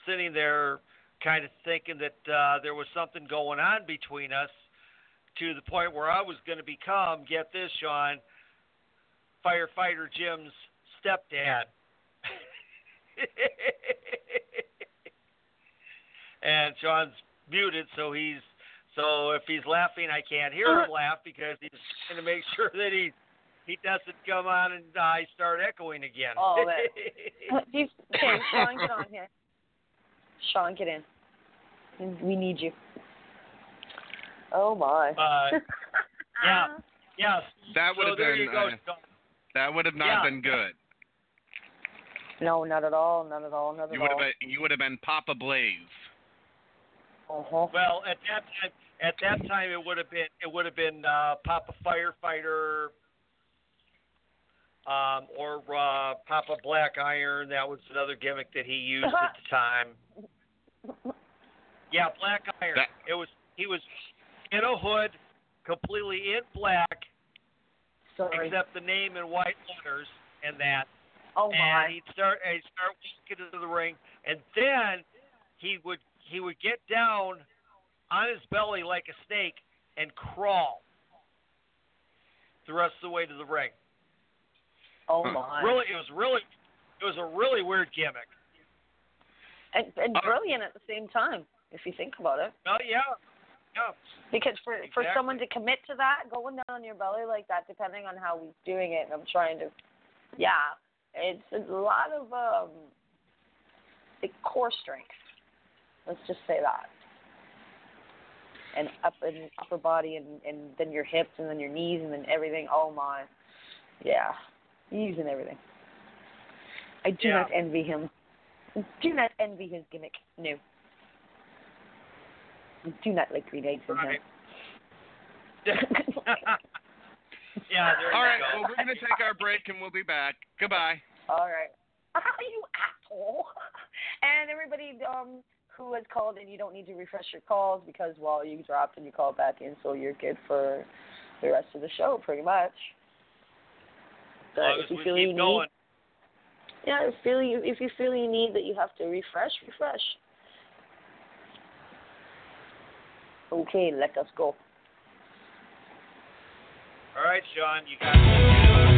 sitting there, kind of thinking that uh, there was something going on between us to the point where I was going to become, get this, Sean, firefighter Jim's stepdad. and Sean's muted, so he's so if he's laughing, I can't hear him laugh because he's trying to make sure that he he doesn't come on and I start echoing again. Oh, that- He's, okay, Sean, get on here. Sean, get in. We need you. Oh my. Uh, yeah. yes. That would so have been go, uh, that would have not Yeah. been good. No, not at all. Not at all. Not at You would all. have been you would have been Papa Blaze. Uh-huh. Well, at that time, at that time, it would have been it would have been uh, Papa Firefighter, um, or uh, Papa Black Iron. That was another gimmick that he used at the time. Yeah, Black Iron. That- It was he was in a hood, completely in black, Sorry. except the name in white letters and that. oh my! and he'd start and he'd start walking into the ring, and then he would he would get down on his belly like a snake and crawl the rest of the way to the ring. Oh Huh. my. Really, it was really it was a really weird gimmick. And, and Uh, brilliant at the same time, if you think about it. Oh yeah, yeah. Because for for someone to commit to that, going down on your belly like that, depending on how he's doing it, and I'm trying to, yeah, it's a lot of um, like core strength. Let's just say that. And up and upper body, and and then your hips, and then your knees, and then everything. Oh my, yeah, knees and everything. I do Yeah. not envy him. Do not envy his gimmick. No. I do not like green eggs in him. Yeah. There All you right, go. well we're gonna take our break and we'll be back. Goodbye. All right. How you asshole. And everybody um who has called in, you don't need to refresh your calls because well you dropped and you called back in, so you're good for the rest of the show, pretty much. Long if you feel you keep need, going. yeah, if feel you if you feel you need that you have to refresh, refresh. Okay, let us go. All right, Sean, you got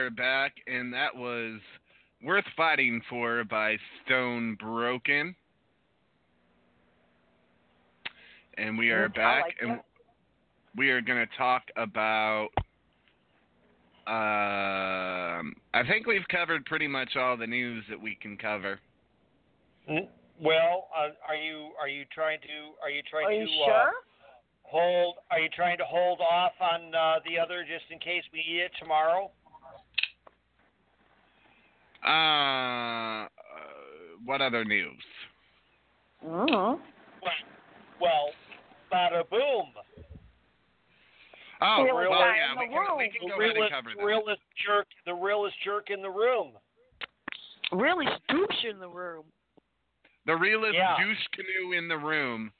are back, and that was Worth Fighting For by Stone Broken. And we are Mm, back, like and it. we are going to talk about. Um, I think we've covered pretty much all the news that we can cover. Well, uh, are you are you trying to are you trying Are to you uh, hold are you trying to hold off on uh, the other just in case we need it tomorrow? Uh, uh, what other news? Mm-hmm. Well, bada boom. Oh, Really well, yeah, in we the can, we room. can The go ahead and realest, cover that. realest jerk, the realest jerk in the room. Really douche in the room. The realest Yeah. douche canoe in the room.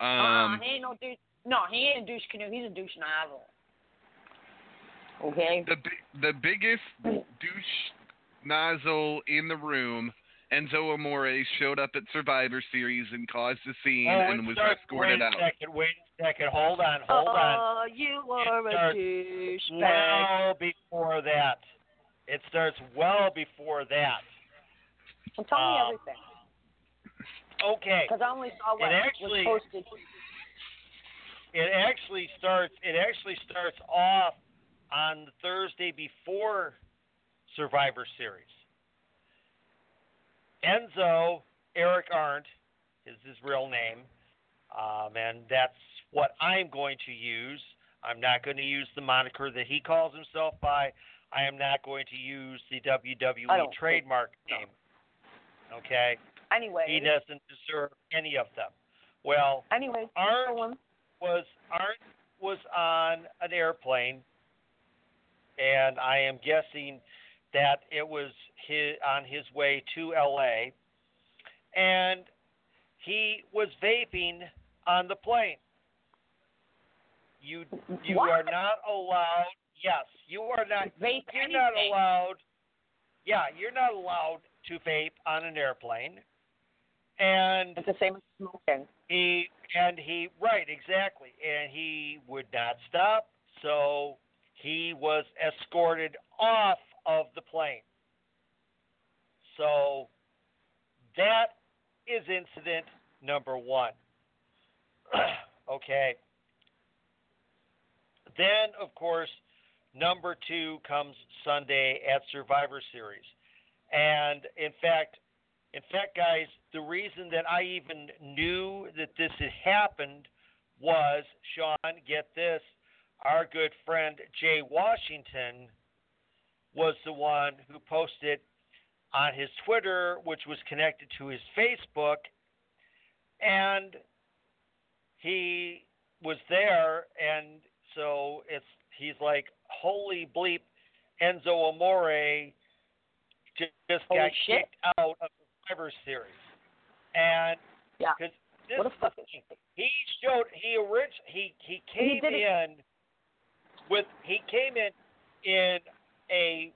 uh, Um, he ain't no douche. No, he ain't a douche canoe. He's a douche novel. Okay. the the biggest douche nozzle in the room. Enzo Amore showed up at Survivor Series and caused a scene oh, and it was starts, escorted wait a out. second, wait a second, hold on, hold on. Oh, you are a starts douchebag. Well before that. It starts well before that. Well, tell me Uh, everything. Okay. Because I only saw what It actually- was posted. It actually starts it actually starts off on the Thursday before Survivor Series. Enzo Eric Arndt is his real name, um, and that's what I'm going to use. I'm not going to use the moniker that he calls himself by. I am not going to use the WWE don't think- trademark no. name. Okay, Anyway. he doesn't deserve any of them. Well, Anyway. Arndt was Arndt was on an airplane, and I am guessing that it was his, on his way to L.A. and he was vaping on the plane. You you What? are not allowed. Yes, you are not. Vape You're not allowed. Yeah, you're not allowed to vape on an airplane. And It's the same as smoking. he and he right exactly, and he would not stop, so he was escorted off of the plane. So that is incident number one. okay. Then, of course, number two comes Sunday at Survivor Series, and in fact, in fact, guys, the reason that I even knew that this had happened was, Sean, get this, our good friend Jay Washington was the one who posted on his Twitter, which was connected to his Facebook, and he was there, and so it's he's like, holy bleep, Enzo Amore ju- just got shit. kicked out of the Survivor Series, and Yeah. because this What a fucking he showed he orig- he he came it- in with he came in in a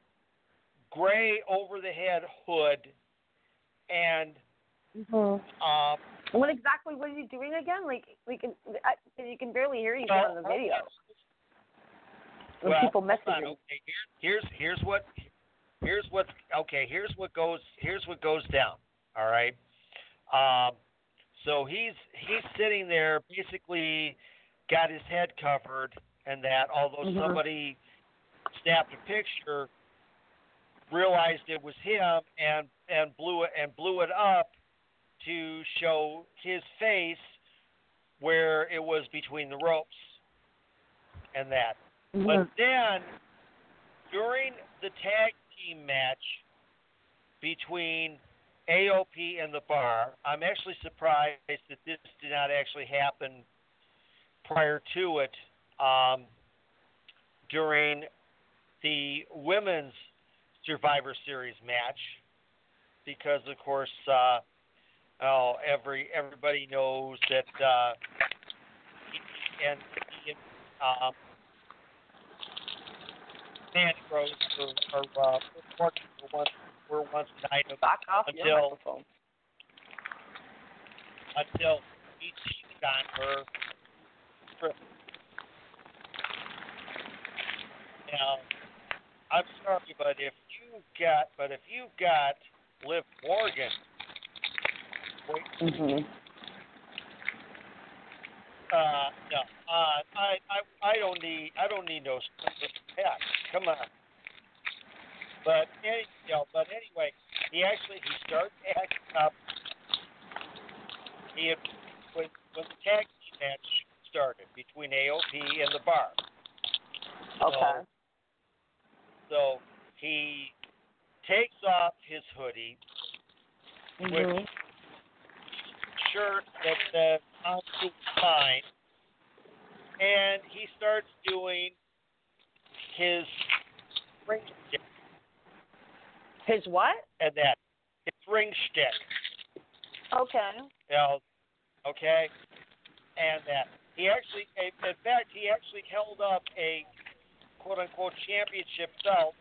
gray over the head hood and Mm-hmm. um What exactly was he doing again? Like, we can, I, you can barely hear you on the video. When well, people message on, you. okay here, here's here's what here's what okay here's what goes here's what goes down all right um so he's he's sitting there basically got his head covered and that although Mhm. somebody snapped a picture realized it was him and and blew it and blew it up to show his face where it was between the ropes and that Mm-hmm. but then, during the tag team match between AOP and the Bar, I'm actually surprised that this did not actually happen prior to it. Um, during the women's Survivor Series match, because of course, uh, oh, every everybody knows that, uh, and um, Sandy Rose were, were, uh, were, once, were once an item Back off your Until- microphone. until he cheated on her. Now, I'm sorry, but if you got, but if you got Liv Morgan, wait, Mhm. uh, no, uh, I, I, I don't need, I don't need no heck. Come on. But any, you know, but anyway, he actually he started acting up. He had when when the tag match started between AOP and the Bar. Okay. So he takes off his hoodie, Mhm. shirt that says "I'm fine," and he starts doing his ring stick His what? and that his ring stick. Okay. You know, okay, and that he actually, in fact, he actually held up a quote unquote championship belt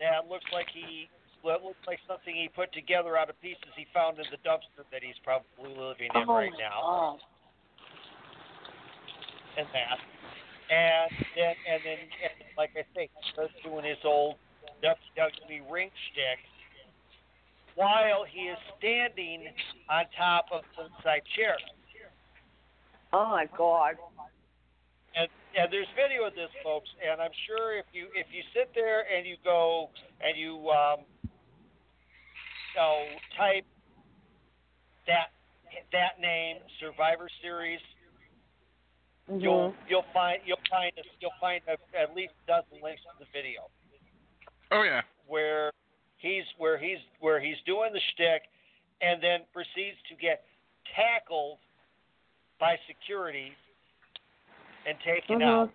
that looks like he that looks like something he put together out of pieces he found in the dumpster that he's probably living in oh right now. God. and that. And then, and then, and like I say, he starts doing his old WWE ring shtick while he is standing on top of the side chair. Oh my God. And and there's video of this, folks. And I'm sure if you if you sit there and you go and you um, you know, type that that name Survivor Series Mhm. you'll you'll find you'll find a, you'll find a, at least a dozen links to the video Oh yeah. where he's where he's where he's doing the shtick, and then proceeds to get tackled by security and taken Mhm. out.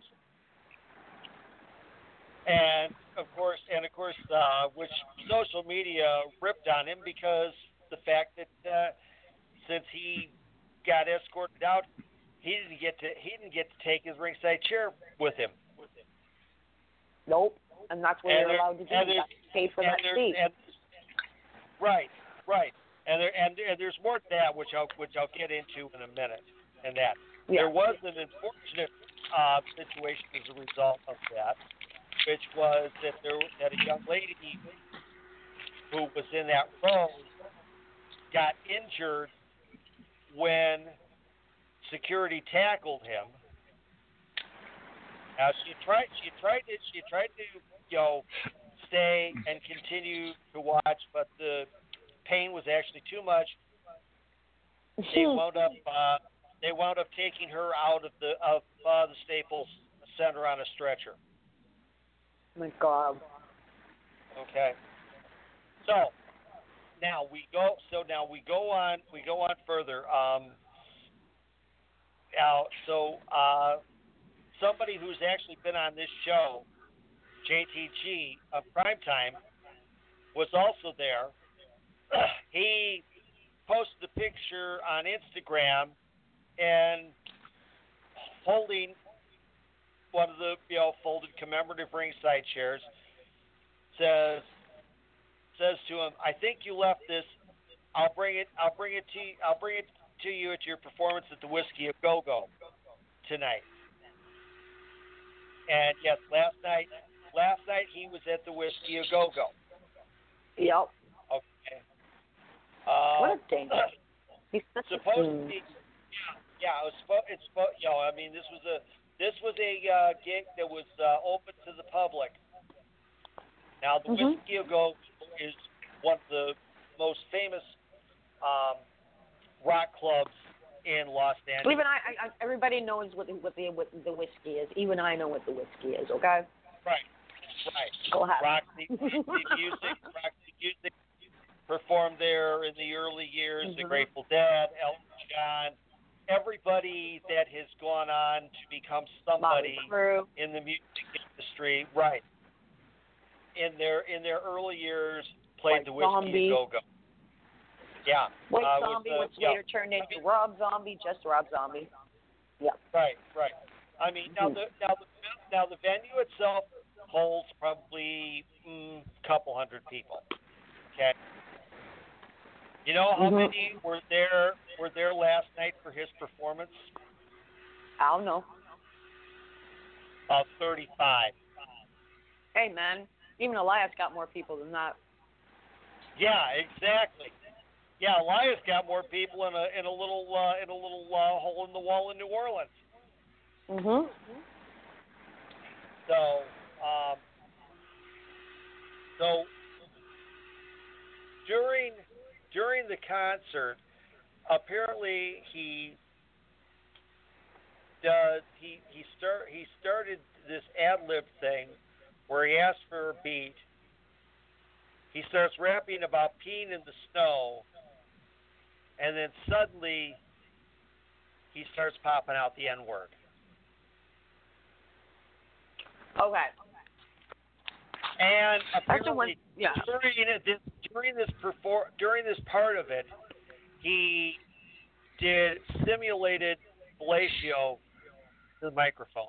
And of course, and of course, uh, which social media ripped on him because the fact that uh, since he got escorted out, he didn't get to he didn't get to take his ringside chair with him. Nope. And that's what And you're there- allowed to do. You got to pay for and that there- seat. and- right, right. And there and, and there's more to that which I'll which I'll get into in a minute. And that Yeah. there was an unfortunate uh, situation as a result of that, which was that there that a young lady who was in that row got injured when security tackled him. Now she tried she tried to she tried to you know stay and continue to watch, but the pain was actually too much. They wound up uh, they wound up taking her out of the of uh, the Staples Center on a stretcher. My God. Okay. So now we go. So now we go on. We go on further. Um, now, so uh, somebody who's actually been on this show, JTG of Primetime, was also there. he posted a picture on Instagram and holding one of the you know folded commemorative ringside chairs says says to him, "I think you left this. I'll bring it. I'll bring it to. You, I'll bring it to you at your performance at the Whiskey a Go Go tonight." And yes, last night, last night he was at the Whiskey a Go Go. Yep. Okay. Uh, What a danger. He's yeah. It was supposed. It's supposed. You know, I mean, this was a this was a uh, gig that was uh, open to the public. Now, the Mhm. Whiskey a Go is one of the most famous um, rock clubs in Los Angeles. Even I, I, I, everybody knows what the, what the what the whiskey is. Even I know what the whiskey is. Okay. Right, right. Go ahead. Roxy, Roxy Music, Roxy Music performed there in the early years. The Mhm. Grateful Dead, Elton John, everybody that has gone on to become somebody in the music industry, right? In their in their early years, played the whiskey go go. Yeah, White uh, Zombie, the- which yeah. later turned into Rob Zombie, just Rob Zombie. Yeah. Right, right. I mean, now Mhm. the now the now the venue itself holds probably mm, couple hundred people. Okay. You know how Mhm. many were there were there last night for his performance? I don't know. About thirty-five. Hey man, Even Elias got more people than that. Yeah, exactly. Yeah, Elias got more people in a in a little uh, in a little uh, hole in the wall in New Orleans. Mhm. So, um, so during during the concert, apparently he does he he start he started this ad lib thing where he asks for a beat. He starts rapping about peeing in the snow, and then suddenly he starts popping out the N word. Okay. And the one. apparently Yeah. during this during this perfor- during this part of it, he did simulated fellatio to the microphone.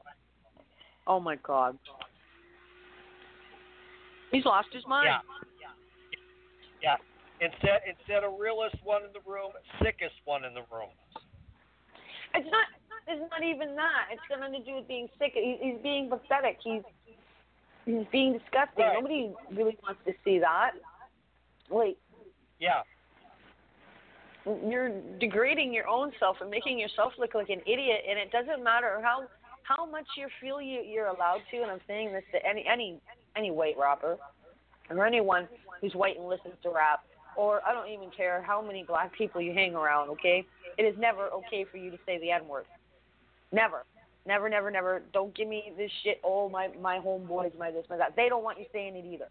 Oh my God. He's lost his mind. Yeah. Yeah. Instead instead of realest one in the room, sickest one in the room. It's not. It's not even that. It's got nothing to do with being sick. He, he's being pathetic. He's he's being disgusting. Right. Nobody really wants to see that. Like Yeah. you're degrading your own self and making yourself look like an idiot. And it doesn't matter how how much you feel you you're allowed to. And I'm saying this to any any any white rapper or anyone who's white and listens to rap. Or I don't even care how many black people you hang around. Okay, it is never okay for you to say the N word. Never. Never, never, never. Don't give me this shit. Oh, my my homeboys, my this, my that. They don't want you saying it either.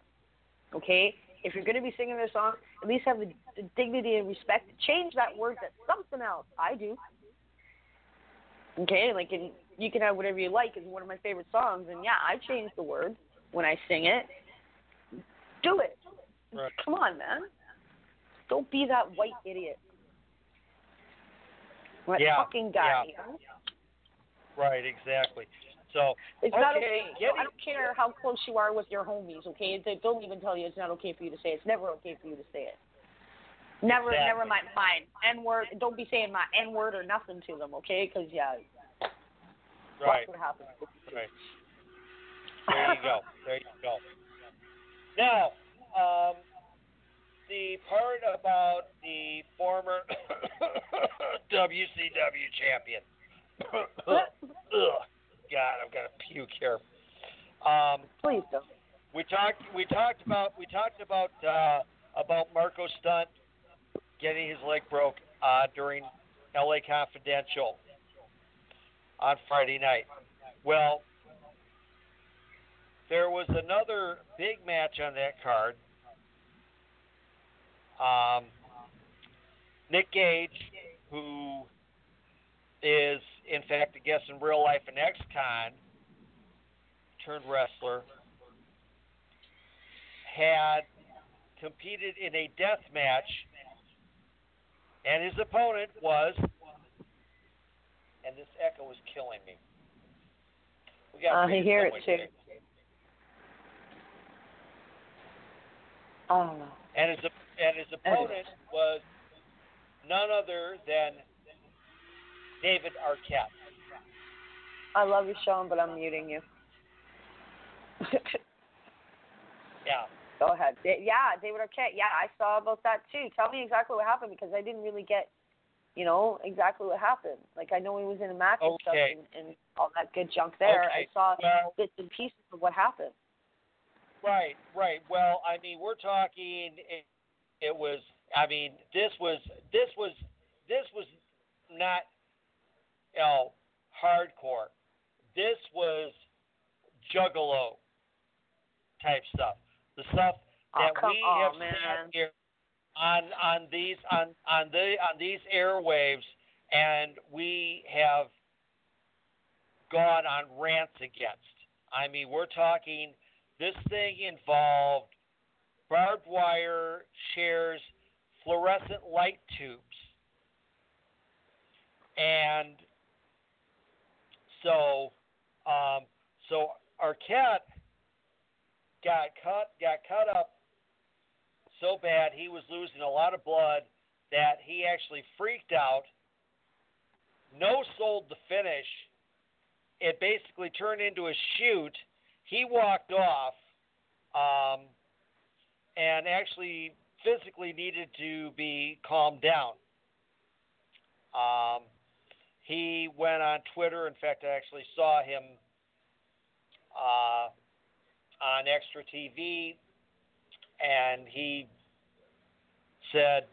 Okay? If you're going to be singing their song, at least have the, the dignity and respect. Change that word to something else. I do. Okay? Like, you can have whatever you like. It's one of my favorite songs. And yeah, I change the word when I sing it. Do it. Right. Come on, man. Don't be that white idiot. That Yeah, fucking guy. yeah. you know? Right, exactly. So It's not Okay, okay. getting- I don't care how close you are with your homies. Okay, they don't even tell you it's not okay for you to say. it. It's never okay for you to say it. Never, Exactly. never mind. Mine N word. Don't be saying my N word or nothing to them. Okay, because yeah, right. that's what happens. Right. There you go. There you go. Now, um, the part about the former WCW champion. God, I'm gonna puke here. Um, Please don't. we talked. We talked about. We talked about uh, about Marko Stunt getting his leg broke uh, during L.A. Confidential on Friday night. Well, there was another big match on that card. Um, Nick Gage, who is in fact a guest in real life an ex-con turned wrestler, had competed in a death match, and his opponent was, and this echo is killing me. We got Uh, I hear it too. I don't know. And his and his opponent was none other than David Arquette. I love you, Sean, but I'm muting you. Yeah. Go ahead. Yeah, David Arquette. Yeah, I saw about that too. Tell me exactly what happened because I didn't really get, you know, exactly what happened. Like I know he was in a match and stuff and, and all that good junk there. I saw Well, bits and pieces of what happened. Right, right. Well, I mean, we're talking. It, it was. I mean, this was. This was. This was not. You hardcore. This was juggalo type stuff. The stuff Oh, that come we on, have man. sat here on on these on on the on these airwaves, and we have gone on rants against. I mean, we're talking. This thing involved barbed wire, chairs, fluorescent light tubes, and so um, so Arquette got cut got cut up so bad he was losing a lot of blood that he actually freaked out. No sold the finish. It basically turned into a shoot. He walked off. um, and actually physically needed to be calmed down. Um, he went on Twitter. In fact, I actually saw him uh, on Extra TV, and he said,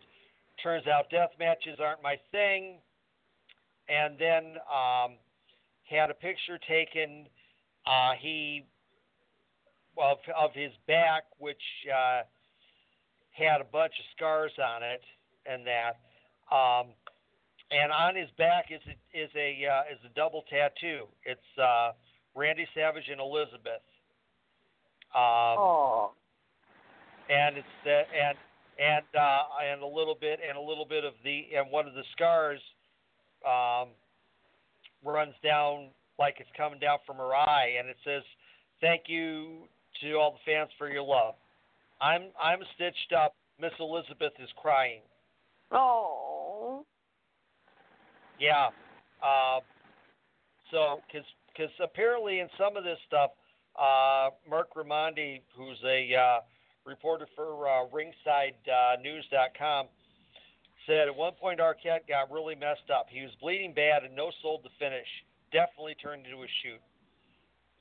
"Turns out death matches aren't my thing." And then um, had a picture taken. Uh, he of of his back, which uh, had a bunch of scars on it, and that. Um, and on his back is a, is a uh, is a double tattoo. It's uh, Randy Savage and Elizabeth. Um, Oh. and it's uh, and and uh, and a little bit and a little bit of the and one of the scars um, runs down like it's coming down from her eye, and it says, "Thank you to all the fans for your love." I'm I'm stitched up. Miss Elizabeth is crying. Oh. Yeah. Uh, so, because apparently in some of this stuff, uh, Mark Ramondi, who's a uh, reporter for uh, RingsideNews.com, said at one point Arquette got really messed up. He was bleeding bad and no soul to finish. Definitely turned into a shoot.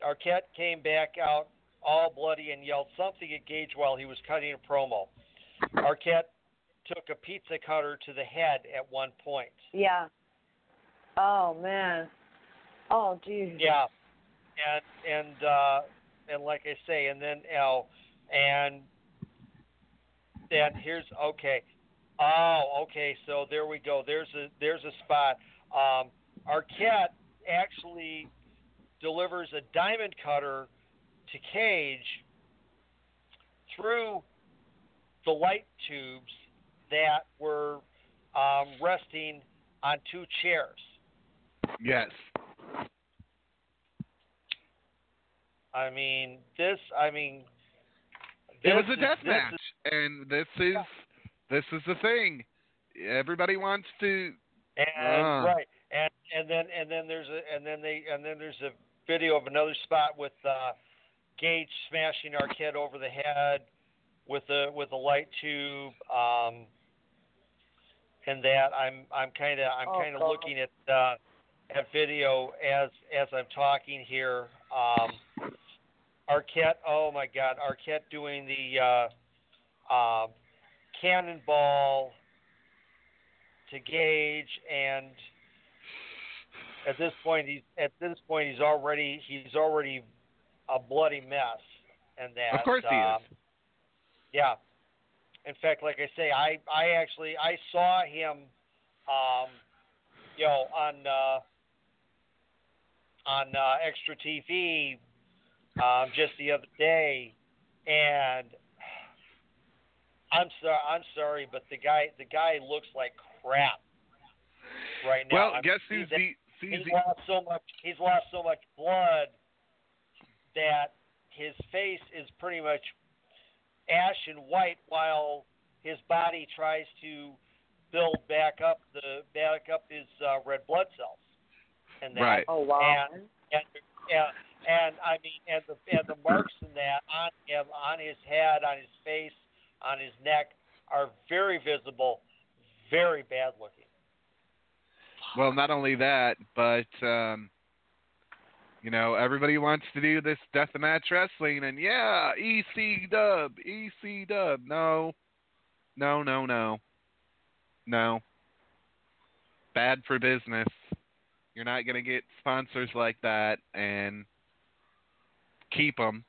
Arquette came back out all bloody and yelled something at Gage while he was cutting a promo. Arquette took a pizza cutter to the head at one point. Yeah. Oh man. Oh dude. Yeah, and and uh, and like I say, and then L, and then here's okay. Oh, okay. So there we go. There's a there's a spot. Um, Arquette actually delivers a diamond cutter to Gage through the light tubes that were um, resting on two chairs. Yes. I mean, this. I mean, It was a death is- this match, is- and this is this is the thing. Everybody wants to. and Ah. right, and and then and then there's a and then they and then there's a video of another spot with uh, Gage smashing Arquette over the head with a with a light tube. Um, and that I'm I'm kind of I'm Oh, kind of God. looking at uh, at video as as I'm talking here. Um, Arquette, oh my God, Arquette doing the uh, um, cannonball to Gage, and at this point he's at this point he's already he's already a bloody mess, and that. Of course he um, is. Yeah. In fact, like I say, I I actually I saw him, um, you know, on uh, on uh, extra TV um, just the other day, and I'm sorry, I'm sorry, but the guy the guy looks like crap right now. Well, I mean, guess who's he's, the he's the- lost so much he's lost so much blood that his face is pretty much ash and white while his body tries to build back up the back up his uh, red blood cells and that right. Oh wow. And- and and and I mean and the and the marks in that on him on his head on his face on his neck are very visible very bad looking Well, not only that, but um, you know, everybody wants to do this deathmatch wrestling, and yeah, EC Dub, EC Dub. No, no, no, no, no. Bad for business. You're not gonna get sponsors like that and keep them.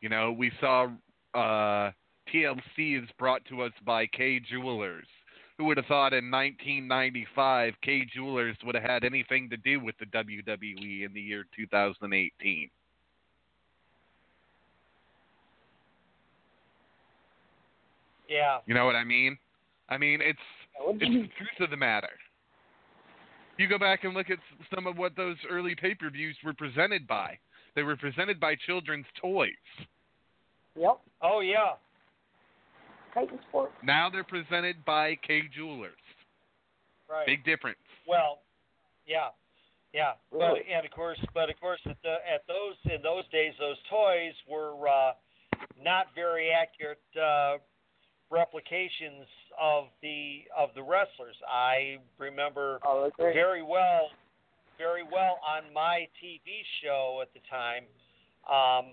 You know, we saw uh, TLC is brought to us by Kay Jewelers. Who would have thought in 1995 Kay Jewelers would have had anything to do with the WWE in the year 2018? yeah You know what I mean? I mean, it's it's the truth of the matter. You go back and look at some of what those early pay-per-views were presented by. They were presented by children's toys. Yep. oh yeah Titan Sports. Now they're presented by Kay Jewelers. right Big difference. Well, yeah, yeah, but and of course, but of course, at, the, at those in those days, those toys were uh, not very accurate uh, replications of the of the wrestlers. I remember Oh, very well, very well on my TV show at the time, um,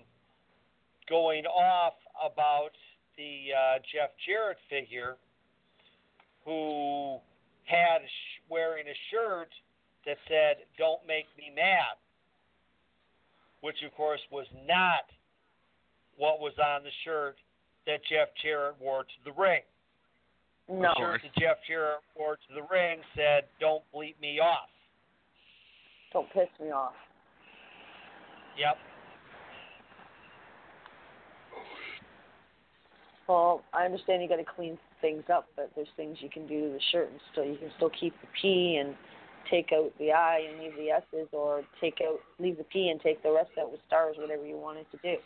going off about the uh, Jeff Jarrett figure, who had sh- wearing a shirt that said "Don't make me mad," which of course was not what was on the shirt that Jeff Jarrett wore to the ring. No. The shirt Jeff Jarrett wore to the ring said "Don't bleep me off." Don't piss me off. Yep. Well, I understand you got to clean things up, but there's things you can do to the shirt, and still you can still keep the P and take out the I and leave the S's, or take out leave the P and take the rest out with stars, whatever you wanted to do.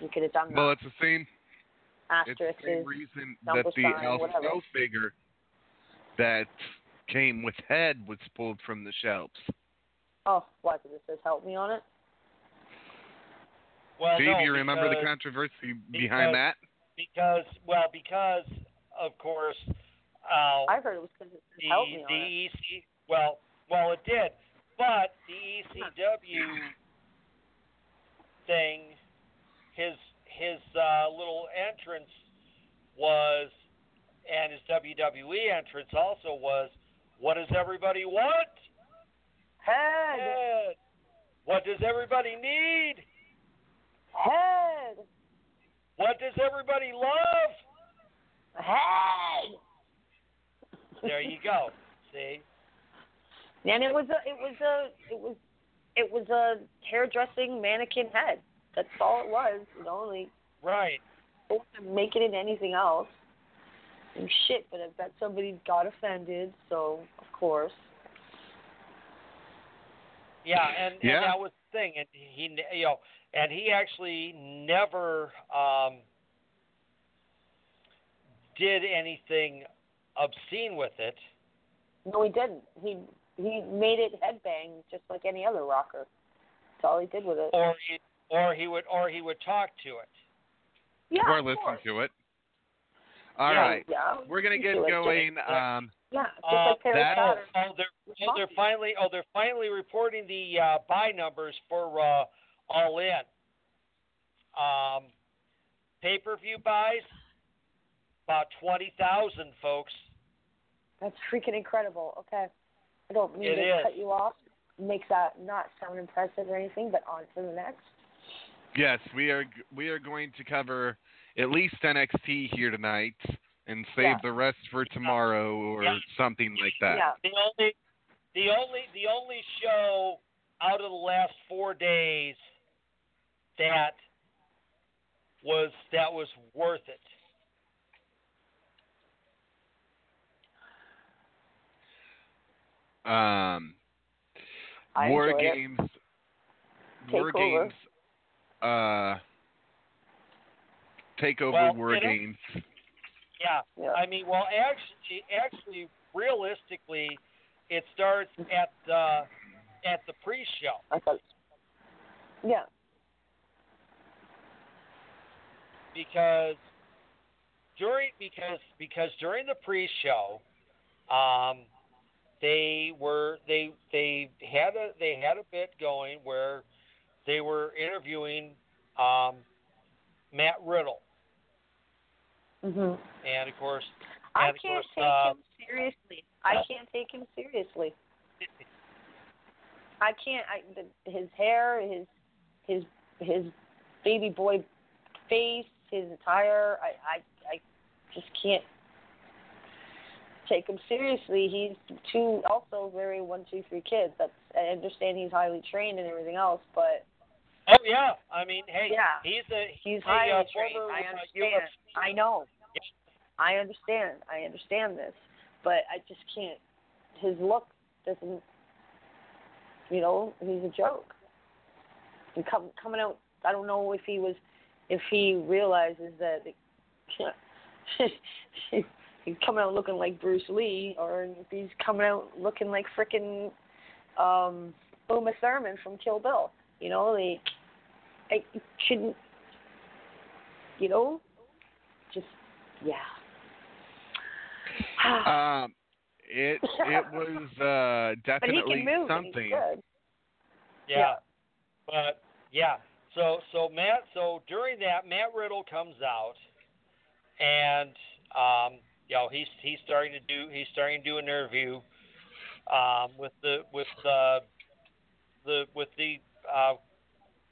You could have done Well, that. Well, it's the same. It's the same reason that the sign, Al. Snow figure that came with head was pulled from the shelves. Oh, why? Did it says help me on it? Well, Steve, no, you remember the controversy behind because- that? Because well, because of course, uh, I heard it was because it says the help me on the it. EC well, well it did, but the ECW thing, his his uh, little entrance was, and his WWE entrance also was, what does everybody want? Head, Head. What does everybody need? head, What does everybody love? head. There you go. See? And it was a, it was a, it was, it was a hairdressing mannequin head. That's all it was. You know, like Right. don't make it into anything else. And shit, but I bet somebody got offended. So of course, Yeah, and, Yeah. and that was the thing, and he, ne- you know, and he actually never um, did anything obscene with it. no, he didn't. He he made it headbang just like any other rocker. That's all he did with it. or he, or he would or he would talk to it. yeah, or listen course. to it. All yeah, right, Yeah, we're gonna get going. Um, Yeah, just Uh, like Terry that- oh, oh, they're oh, they're finally oh they're finally reporting the uh, buy numbers for uh, All In. Um, pay per view buys about twenty thousand folks. That's freaking incredible. Okay. I don't mean It to is. cut you off. Makes that not sound impressive or anything, but on to the next. Yes, we are we are going to cover at least NXT here tonight, and save Yeah. the rest for tomorrow or Yeah. something like that. Yeah. The only, the only, the only show out of the last four days that was that was worth it. Um, War enjoyed it. Games. War. Games. Uh, Takeover Well, War you Games. Yeah. Yeah. I mean, well, actually, actually, realistically, it starts at uh, at the pre-show. I thought, yeah. because during because because during the pre-show, um, they were they they had a they had a bit going where they were interviewing um, Matt Riddle, Mhm. and of course, I and of can't course, take uh, him seriously. I can't take him seriously. I can't. I the, his hair, his his his baby boy face, his attire. I I I just can't take him seriously. He's too also very one two three kids. That's I understand he's highly trained and everything else, but oh yeah, I mean, hey, Yeah. he's a he's a, highly uh, former, I uh, understand. I know. I understand. I understand this, but I just can't. His look doesn't. You know, he's a joke. And come, coming out, I don't know if he was, if he realizes that he's coming out looking like Bruce Lee, or if he's coming out looking like frickin' um, Uma Thurman from Kill Bill. You know, like I it shouldn't. You know, just yeah. Um, it it was uh, but he definitely can move. something. He's. Yeah. Yeah. But yeah. So so Matt so during that Matt Riddle comes out and um you know he's he's starting to do he's starting to do an interview um with the with the the with the uh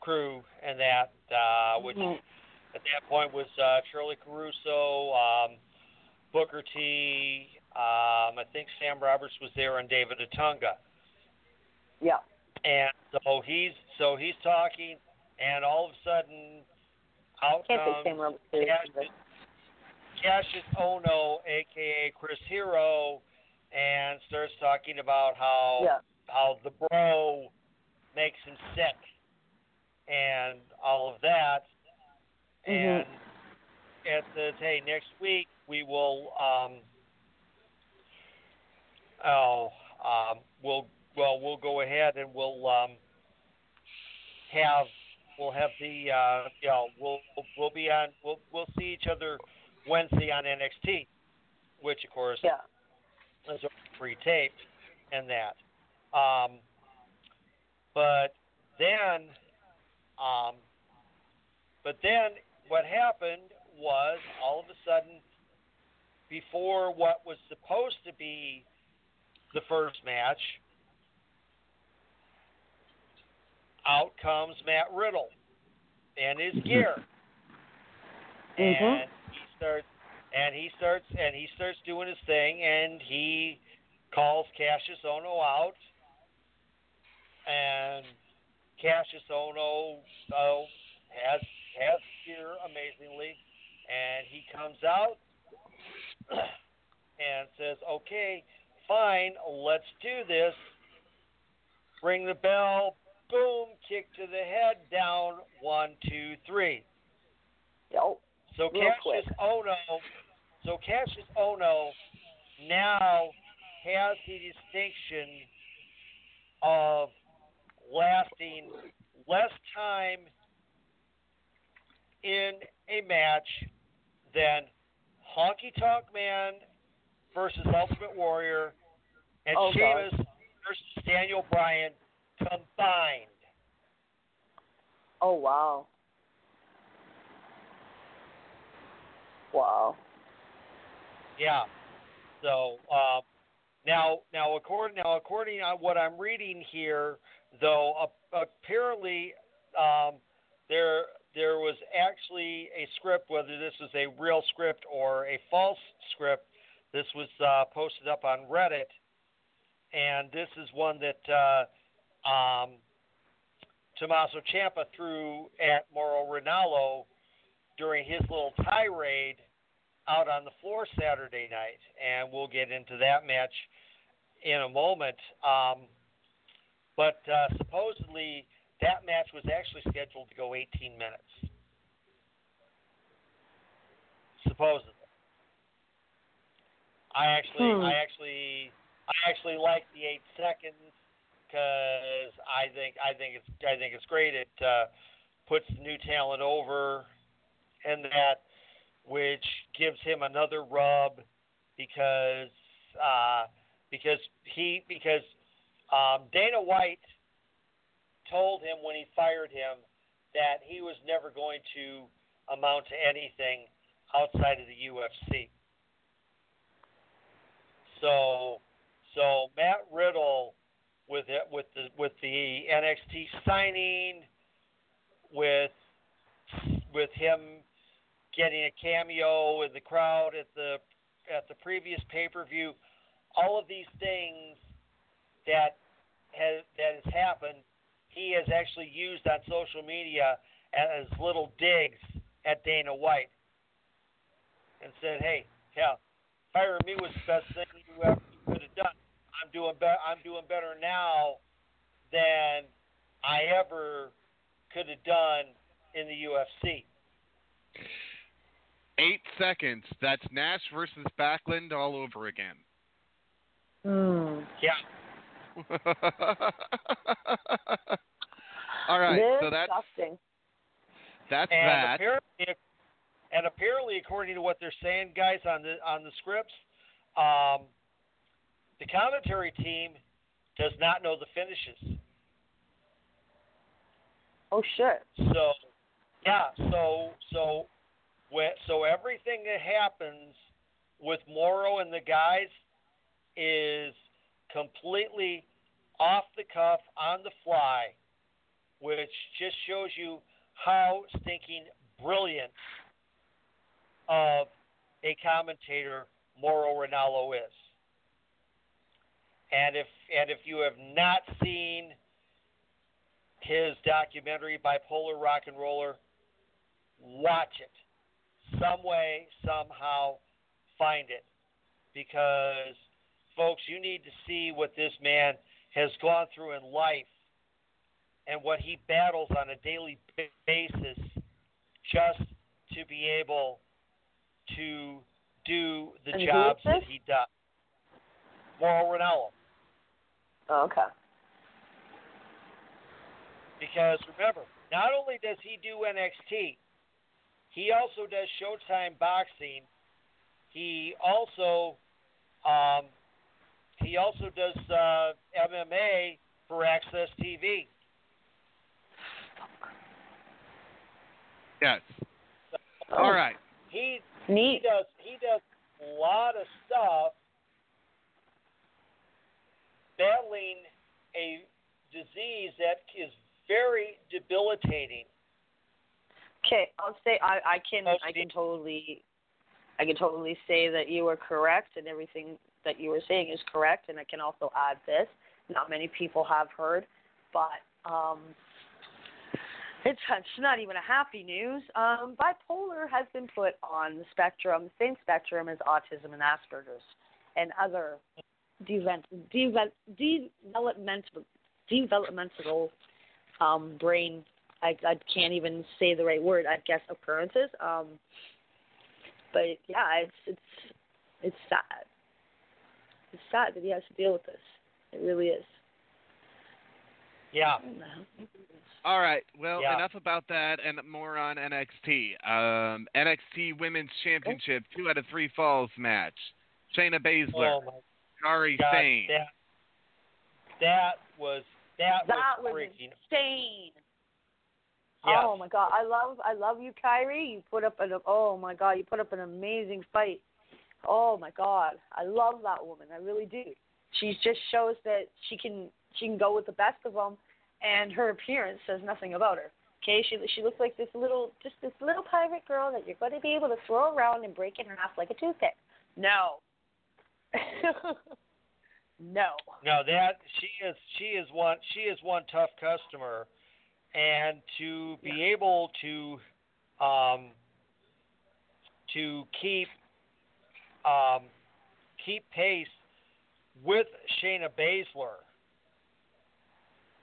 crew and that uh which Mhm. at that point was uh Charlie Caruso, um Booker T, um I think Sam Roberts was there and David Otunga. Yeah. And so he's so he's talking, and all of a sudden, out Can't comes Sam Roberts. Kassius, Kassius Ohno, aka Chris Hero, and starts talking about how Yeah. how the bro makes him sick, and all of that. Mhm. And it says, hey, next week we will um oh um we'll well we'll go ahead and we'll um have we'll have the uh you know we'll we'll, be on we'll we'll see each other Wednesday on NXT, which of course Yeah. is pre-taped and that. Um, but then, um, but then what happened was all of a sudden, before what was supposed to be the first match, out comes Matt Riddle and his gear, Mhm. and he starts and he starts and he starts doing his thing, and he calls Kassius Ohno out, and Kassius Ohno uh, has has gear amazingly, and he comes out and says, "Okay, fine, let's do this." Ring the bell, boom, kick to the head, down, one, two, three. Yep. So Real Cassius quick. Ono, so Kassius Ohno now has the distinction of lasting less time in a match than Honky Tonk Man versus Ultimate Warrior and Oh, God. Sheamus versus Daniel Bryan combined. Oh wow. Wow. Yeah. So um, now, now according now according to what I'm reading here, though, apparently um, there there was actually a script, whether this was a real script or a false script. This was uh, posted up on Reddit, and this is one that uh, um, Tommaso Ciampa threw at Mauro Ranallo during his little tirade out on the floor Saturday night, and we'll get into that match in a moment. Um, but uh, supposedly that match was actually scheduled to go 18 minutes. Supposedly. I actually, Hmm. I actually, I actually like the eight seconds because I think, I think it's, I think it's great. It uh, puts new talent over, and that which gives him another rub because uh, because he because um, Dana White told him when he fired him that he was never going to amount to anything outside of the UFC. So so Matt Riddle with it with the with the NXT signing with with him getting a cameo in the crowd at the at the previous pay per view, all of these things that has that has happened, he has actually used on social media as little digs at Dana White, and said, "Hey, yeah, firing me was the best thing you ever could have done. I'm doing better. I'm doing better now than I ever could have done in the UFC." Eight seconds. That's Nash versus Backlund all over again. Mm. Yeah. all right. So that's Disgusting. that's And that. apparently, and apparently, according to what they're saying, guys on the on the scripts, um, the commentary team does not know the finishes. Oh shit. So, yeah. So so, when, so everything that happens with Mauro and the guys is completely off the cuff, on the fly, which just shows you how stinking brilliant of a commentator Mauro Ranallo is. And if and if you have not seen his documentary Bipolar Rock and Roller, watch it. Some way, somehow, find it. Because folks, you need to see what this man has gone through in life and what he battles on a daily basis just to be able to do the And jobs that he does. Mauro Ranallo. Oh, okay. Because remember, not only does he do NXT, he also does Showtime boxing. He also um, he also does uh, MMA for AXS TV. Yes. Oh, All right. He Neat. he does he does a lot of stuff battling a disease that is very debilitating. Okay, I'll say I, I can I can totally I can totally say that you are correct and everything that you were saying is correct and I can also add this. Not many people have heard, but um it's, it's not even a happy news. Um, bipolar has been put on the spectrum, the same spectrum as autism and Asperger's and other develop, develop, developmental developmental um, brain I, I can't even say the right word. I guess occurrences. Um, but yeah, it's it's it's sad. It's sad that he has to deal with this. It really is. Yeah. What the hell? All right. Well, Yeah. enough about that and more on NXT. Um, NXT Women's Championship, two out of three falls match. Shayna Baszler, Oh my Kairi God, Sane. that that was that, That was was freaking insane. Yes. Oh my god, I love I love you, Kairi. You put up an oh my god, you put up an amazing fight. Oh my god, I love that woman. I really do. She just shows that she can she can go with the best of them, and her appearance says nothing about her. Okay, she she looks like this little just this little pirate girl that you're going to be able to throw around and break in half like a toothpick. No. no. No, that she is she is one she is one tough customer, and to be able to um, to keep um, keep pace with Shayna Baszler.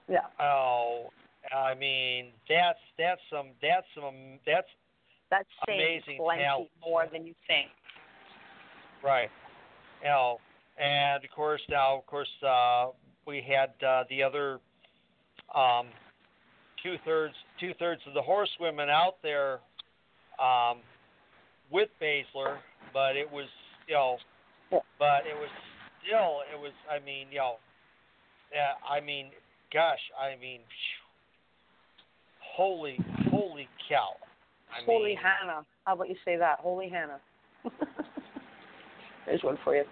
Yeah. Oh, I mean that's that's some that's some that's That's Amazing talent. more than you think. Right. You know, and of course now, of course, uh, we had uh, the other um, two thirds two thirds of the horsewomen out there um, with Baszler, but it was you know, but it was still it was I mean you know, yeah, I mean, gosh, I mean, phew, holy holy cow. I Holy mean, Hannah. How about you say that? Holy Hannah. There's one for you.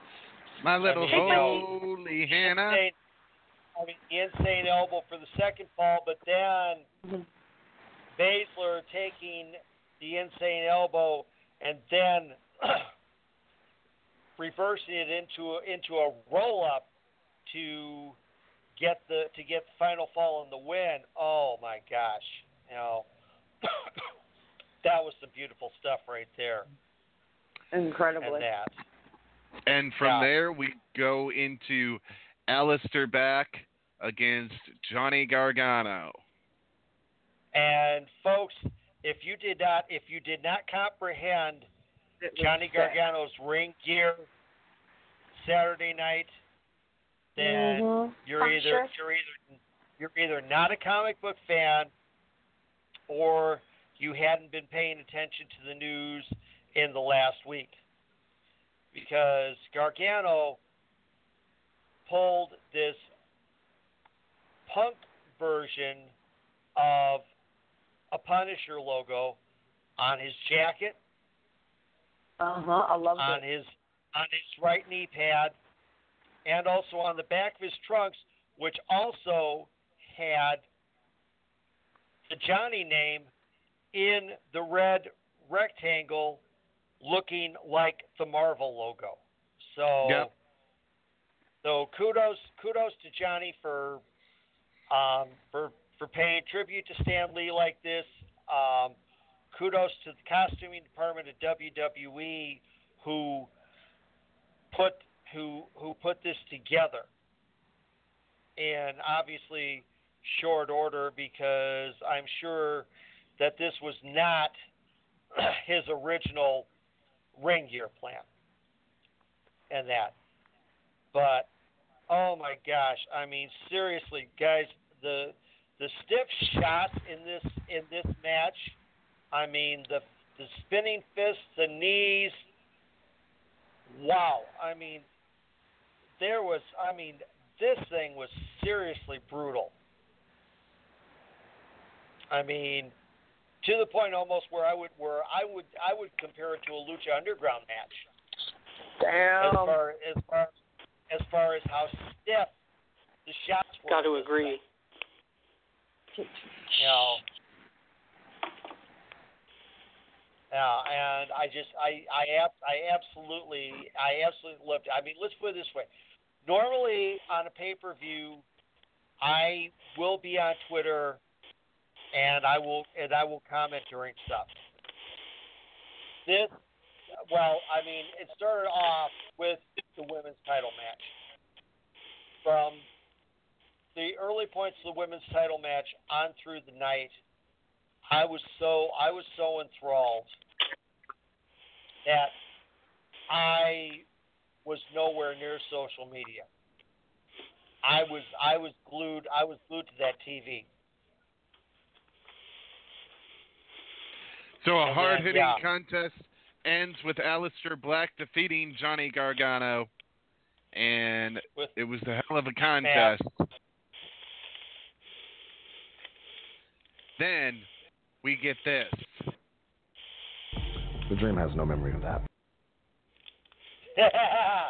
My little mean, you know, holy Hannah. Insane, I mean, the insane elbow for the second fall, but then Mhm. Baszler taking the insane elbow and then reversing it into a, into a roll up to get the to get the final fall and the win. Oh my gosh, you know, that was some beautiful stuff right there. Incredibly. And that. And from Yeah. there, we go into Aleister Black against Johnny Gargano. And folks, if you did not if you did not comprehend Johnny sick. Gargano's ring gear Saturday night, then Mhm. you're I'm either sure. you're either you're either not a comic book fan or you hadn't been paying attention to the news in the last week. Because Gargano pulled this punk version of a Punisher logo on his jacket, Uh huh. I love on it. his on his right knee pad, and also on the back of his trunks, which also had the Johnny name in the red rectangle, looking like the Marvel logo. So, Yep. so kudos kudos to Johnny for um, for for paying tribute to Stan Lee like this. Um, kudos to the costuming department at WWE who put who who put this together And obviously short order because I'm sure that this was not his original ring gear plan and that. But oh my gosh, I mean seriously, guys, the the stiff shots in this in this match, I mean the the spinning fists, the knees. Wow, I mean there was I mean this thing was seriously brutal. I mean, to the point almost where I would where I would I would compare it to a Lucha Underground match as Damn. far as far as far as how stiff the shots were. Got to agree. You know. Yeah, and I just I I I absolutely I absolutely loved it. I mean, let's put it this way. Normally on a pay per view, I will be on Twitter and I will and I will comment during stuff. This well, I mean, it started off with the women's title match. From the early points of the women's title match on through the night, I was so I was so enthralled that I was nowhere near social media. I was I was glued I was glued to that TV. So a hard hitting yeah. contest ends with Aleister Black defeating Johnny Gargano, and With- it was a hell of a contest. Then we get this. The dream has no memory of that.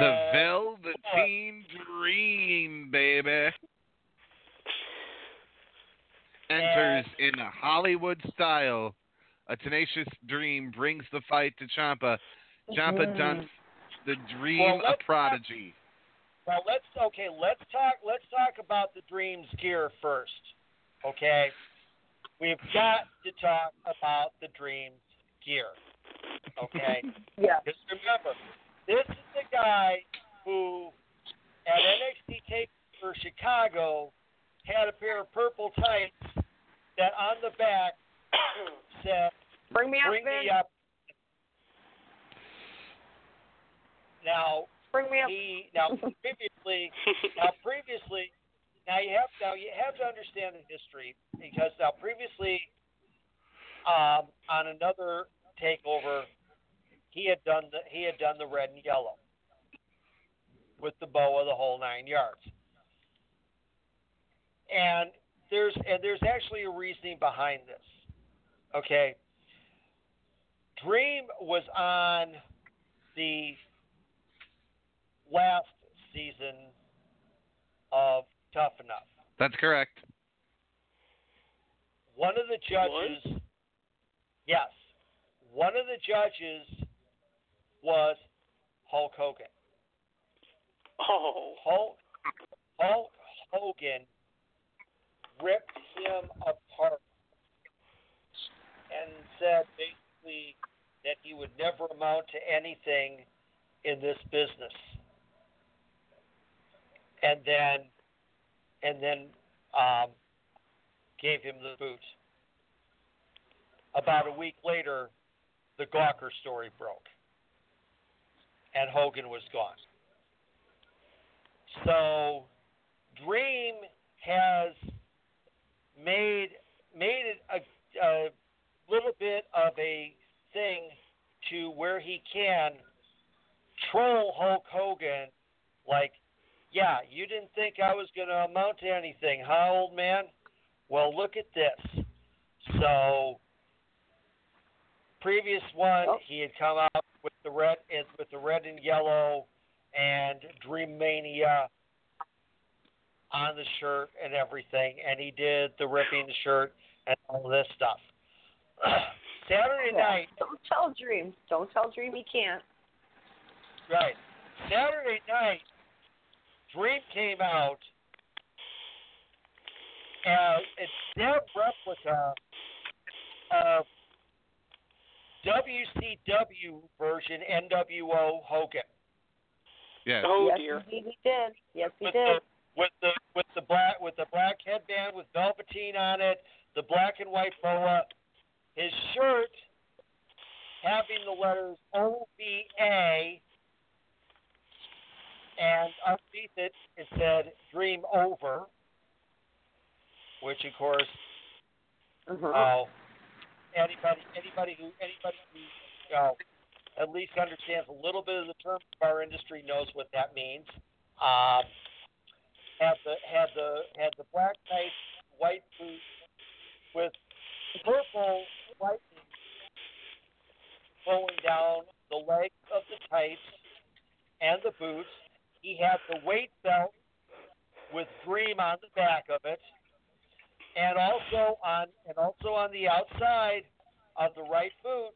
The Velveteen Dream, baby. Enters in a Hollywood style. A tenacious dream brings the fight to Ciampa. Ciampa Mhm. dunks the dream Well, a let's prodigy. Well, let's okay. Let's talk. Let's talk about the Dreams gear first. Okay, we've got to talk about the Dreams gear. Okay, Yeah. just remember, this is the guy who at NXT Takeover Chicago had a pair of purple tights that on the back said Bring me up, "Bring me up." Now Bring me up. he now previously now previously now you have now you have to understand the history because now previously um, on another takeover he had done the he had done the red and yellow with the bow of the whole nine yards and there's and there's actually a reasoning behind this okay dream was on the last season of Tough Enough. That's correct. One of the judges, yes, one of the judges was Hulk Hogan. Oh, Hulk, Hulk Hogan ripped him apart and said basically that he would never amount to anything in this business. And then, and then um, gave him the boot. About a week later, the Gawker story broke, and Hogan was gone. So, Dream has made made it a, a little bit of a thing to where he can troll Hulk Hogan like, yeah, you didn't think I was going to amount to anything, huh, old man? Well, look at this. So, previous one, Oh. he had come out with the red with the red and yellow and Dream Mania on the shirt and everything, and he did the ripping shirt and all this stuff. Saturday Yeah. night, Don't tell Dream. Don't tell Dream he can't. right? Saturday night, Dream came out as uh, a dead replica of WCW version NWO Hogan. Yes. Oh yes, dear. indeed he did. Yes, he with did. the with the with the black with the black headband with velveteen on it, the black and white boa, his shirt having the letters OVA, and underneath it it said "Dream Over," which of course, Mhm. uh, anybody anybody who anybody who know, at least understands a little bit of the terms of our industry knows what that means. Um, had the had the had the black knife, white boots with purple lightning flowing down the leg of the tights and the boots. He had the weight belt with Dream on the back of it, and also on and also on the outside of the right boot,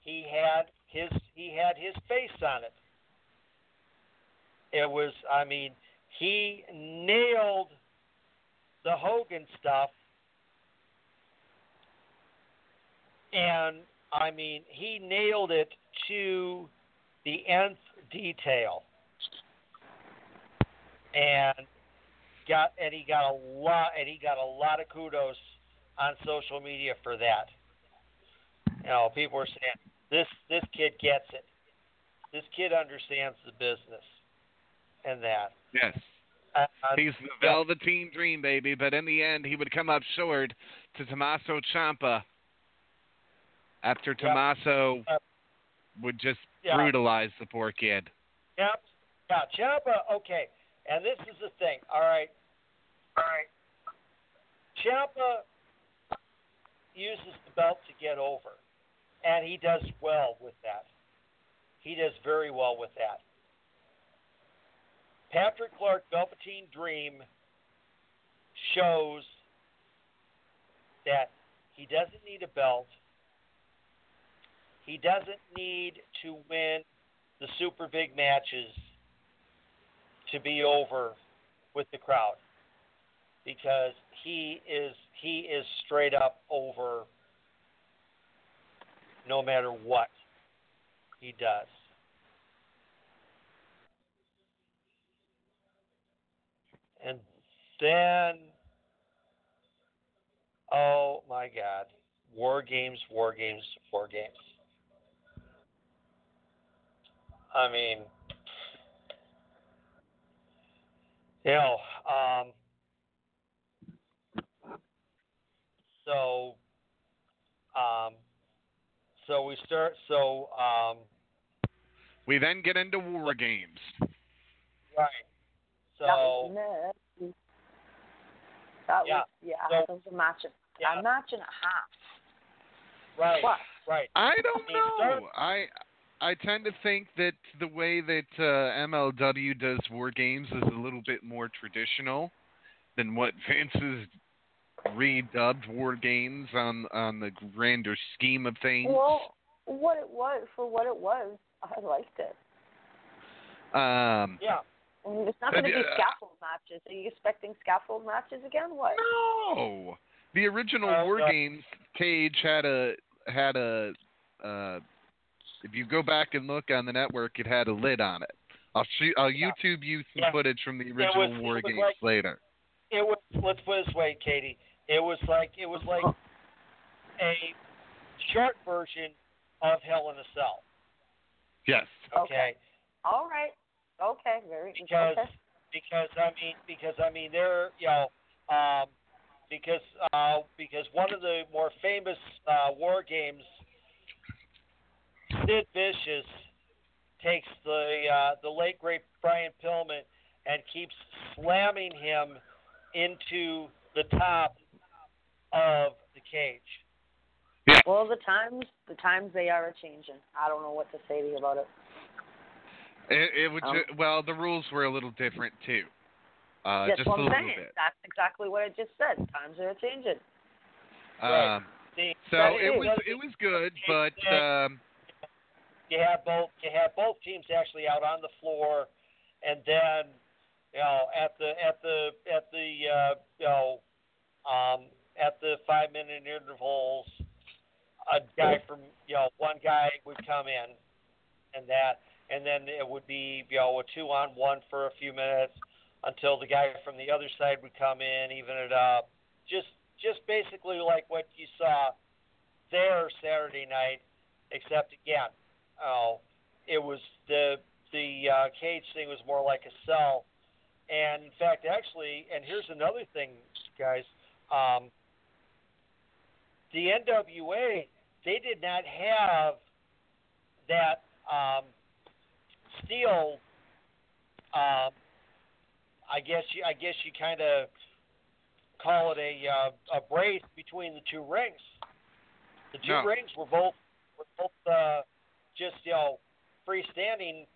he had his he had his face on it. It was, I mean, he nailed the Hogan stuff, and I mean, he nailed it to the nth detail, and got and he got a lot and he got a lot of kudos on social media for that. You know, people were saying this this kid gets it. This kid understands the business, and that. Yes. Uh, He's the Velveteen Dream, baby, but in the end, he would come up short to Tommaso Ciampa after Tommaso Yep. would just Yeah. brutalize the poor kid. Yep. Yeah, Ciampa. Okay, and this is the thing. All right. All right. Ciampa uses the belt to get over, and he does well with that. He does very well with that. Patrick Clark, Velveteen Dream, shows that he doesn't need a belt. He doesn't need to win the super big matches to be over with the crowd because he is he is straight up over no matter what he does. And then oh my god, war games, war games, war games. I mean, you know, um, so, um, so we start. So, um, We then get into War Games. right. So, that was Yeah. was yeah. So- that was a match. Of, Yeah. A match and a half. right, What? right. I don't I mean, start- know. I I tend to think that the way that uh, MLW does War Games is a little bit more traditional than what Vince's redubbed War Games on on the grander scheme of things. Well, what it was for what it was, I liked it. Um, Yeah. I mean, it's not going to be uh, scaffold matches. Are you expecting scaffold matches again? What? No, the original Uh, War uh, Games cage had a had a. Uh, if you go back and look on the network, it had a lid on it. I'll shoot. I'll YouTube you some Yeah. footage from the original it War Games like- later. It was. Let's put it this way, Katie. It was like it was like a short version of Hell in a Cell. Yes. Okay. All right. Okay. Very Because okay. because I mean because I mean they're you know um because uh, because one of the more famous uh, war games, Sid Vicious takes the uh, the late great Brian Pillman and keeps slamming him into the top of the cage. Well, the times the times they are a changing. I don't know what to say to you about it. It, it would Um, ju- well, the rules were a little different too. Uh, That's just what a I'm little saying. bit. That's exactly what I just said. Times are a changing. Right. Um, See, so that it is- was it was good, but um, you have both you have both teams actually out on the floor, and then you know at the at the at the uh, you know um, at the five minute intervals, a guy from you know one guy would come in, and that and then it would be you know a two on one for a few minutes until the guy from the other side would come in, even it up. Just just basically like what you saw there Saturday night, except again, oh, it was the the uh, cage thing was more like a cell, and in fact, actually, and here's another thing, guys, um, the NWA they did not have that um, steel. Um, I guess you I guess you kind of call it a uh, a brace between the two rings. The two No. rings were both were both uh, just you know freestanding,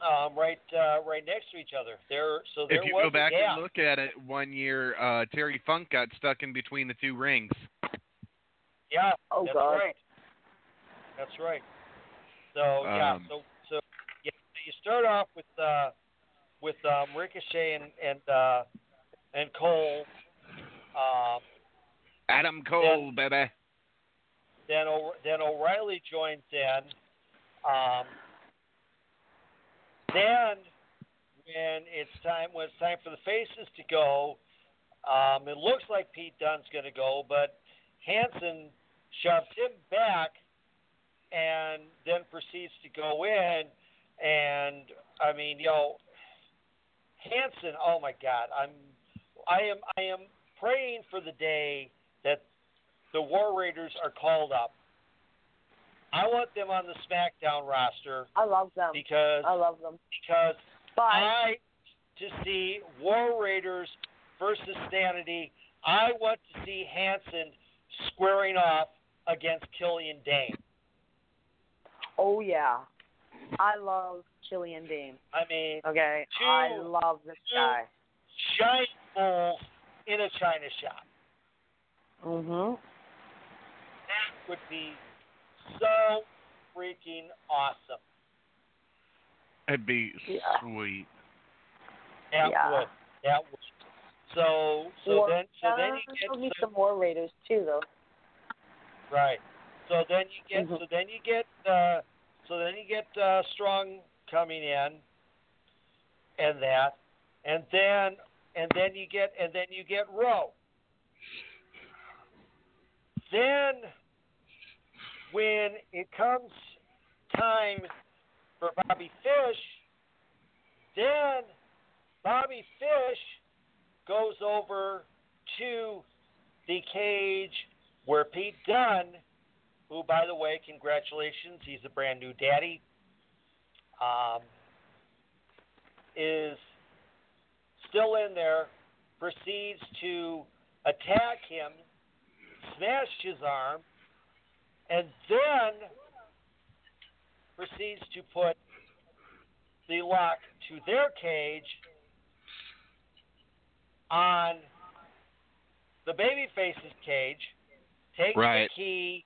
um, right uh, right next to each other. There, so there if you was go back and look at it, one year uh, Terry Funk got stuck in between the two rings. Yeah, Oh, that's God. right. That's right. So yeah, Um, so so yeah, you start off with uh, with um, Ricochet and and uh, and Cole. Um, Adam Cole, baby. Then o- then O'Reilly joins in. Um, then when it's time when it's time for the faces to go, um, it looks like Pete Dunne's going to go, but Hanson shoves him back and then proceeds to go in. And I mean, you know, Hanson. Oh my God, I'm I am I am praying for the day the War Raiders are called up. I want them on the SmackDown roster I love them. because I love them. because I to see War Raiders versus Sanity. I want to see Hanson squaring off against Killian Dain. oh yeah, I love Killian Dain. I mean, Okay, Two- I love this guy. giant bulls in a china shop. Mhm. That would be so freaking awesome. It'd be Yeah. sweet. That Yeah. would. That would. So so War- then so then uh, you there'll be get some more Raiders too, though. Right. So then you get Mhm. so then you get uh so then you get uh strong coming in and that and then and then you get and then you get Rowe. Then when it comes time for Bobby Fish, then Bobby Fish goes over to the cage where Pete Dunne, who, by the way, congratulations, he's a brand new daddy, um, is still in there, proceeds to attack him, smash his arm, and then proceeds to put the lock to their cage on the babyface's cage, takes Right. the key,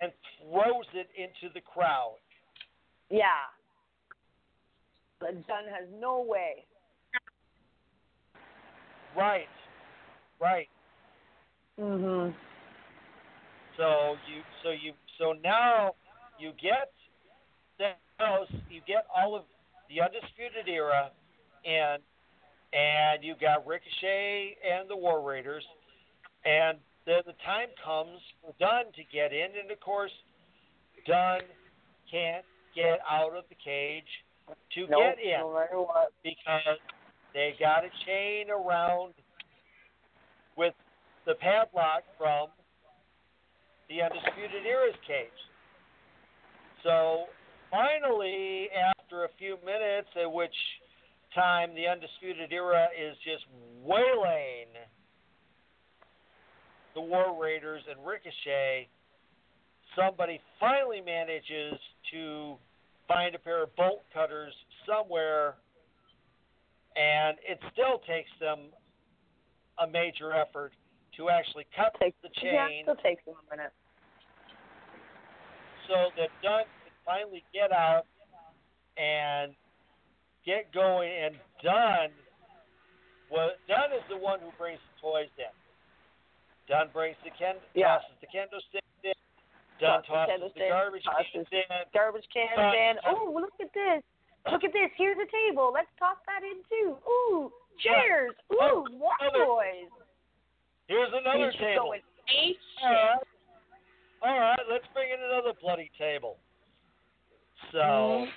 and throws it into the crowd. Yeah. But Dunne has no way. Right, right. Mhm. So you, so you, so now you get those, you get all of the undisputed era, and and you got Ricochet and the War Raiders, and then the time comes for Dunne to get in, and of course, Dunne can't get out of the cage to Nope, get in no because they got a chain around with the padlock from the Undisputed Era's cage. So finally, after a few minutes, at which time the Undisputed Era is just waylaying the War Raiders and Ricochet, somebody finally manages to find a pair of bolt cutters somewhere, and it still takes them a major effort to actually cut Takes the Yeah, it still takes him a minute. So that Dunne can finally get out and get going. And Dunne, well, Dunne is the one who brings the toys in. Dunne brings the ken, Yeah. tosses the kendo stick in. Dunne Tosses the tosses the garbage tosses cans in. Garbage cans in. Oh, look at this. Look at this. Here's a table. Let's toss that in too. Ooh, chairs. Ooh, Oh, toys. Here's another He's table. going ape All right. Let's bring in another bloody table. So, Mm-hmm.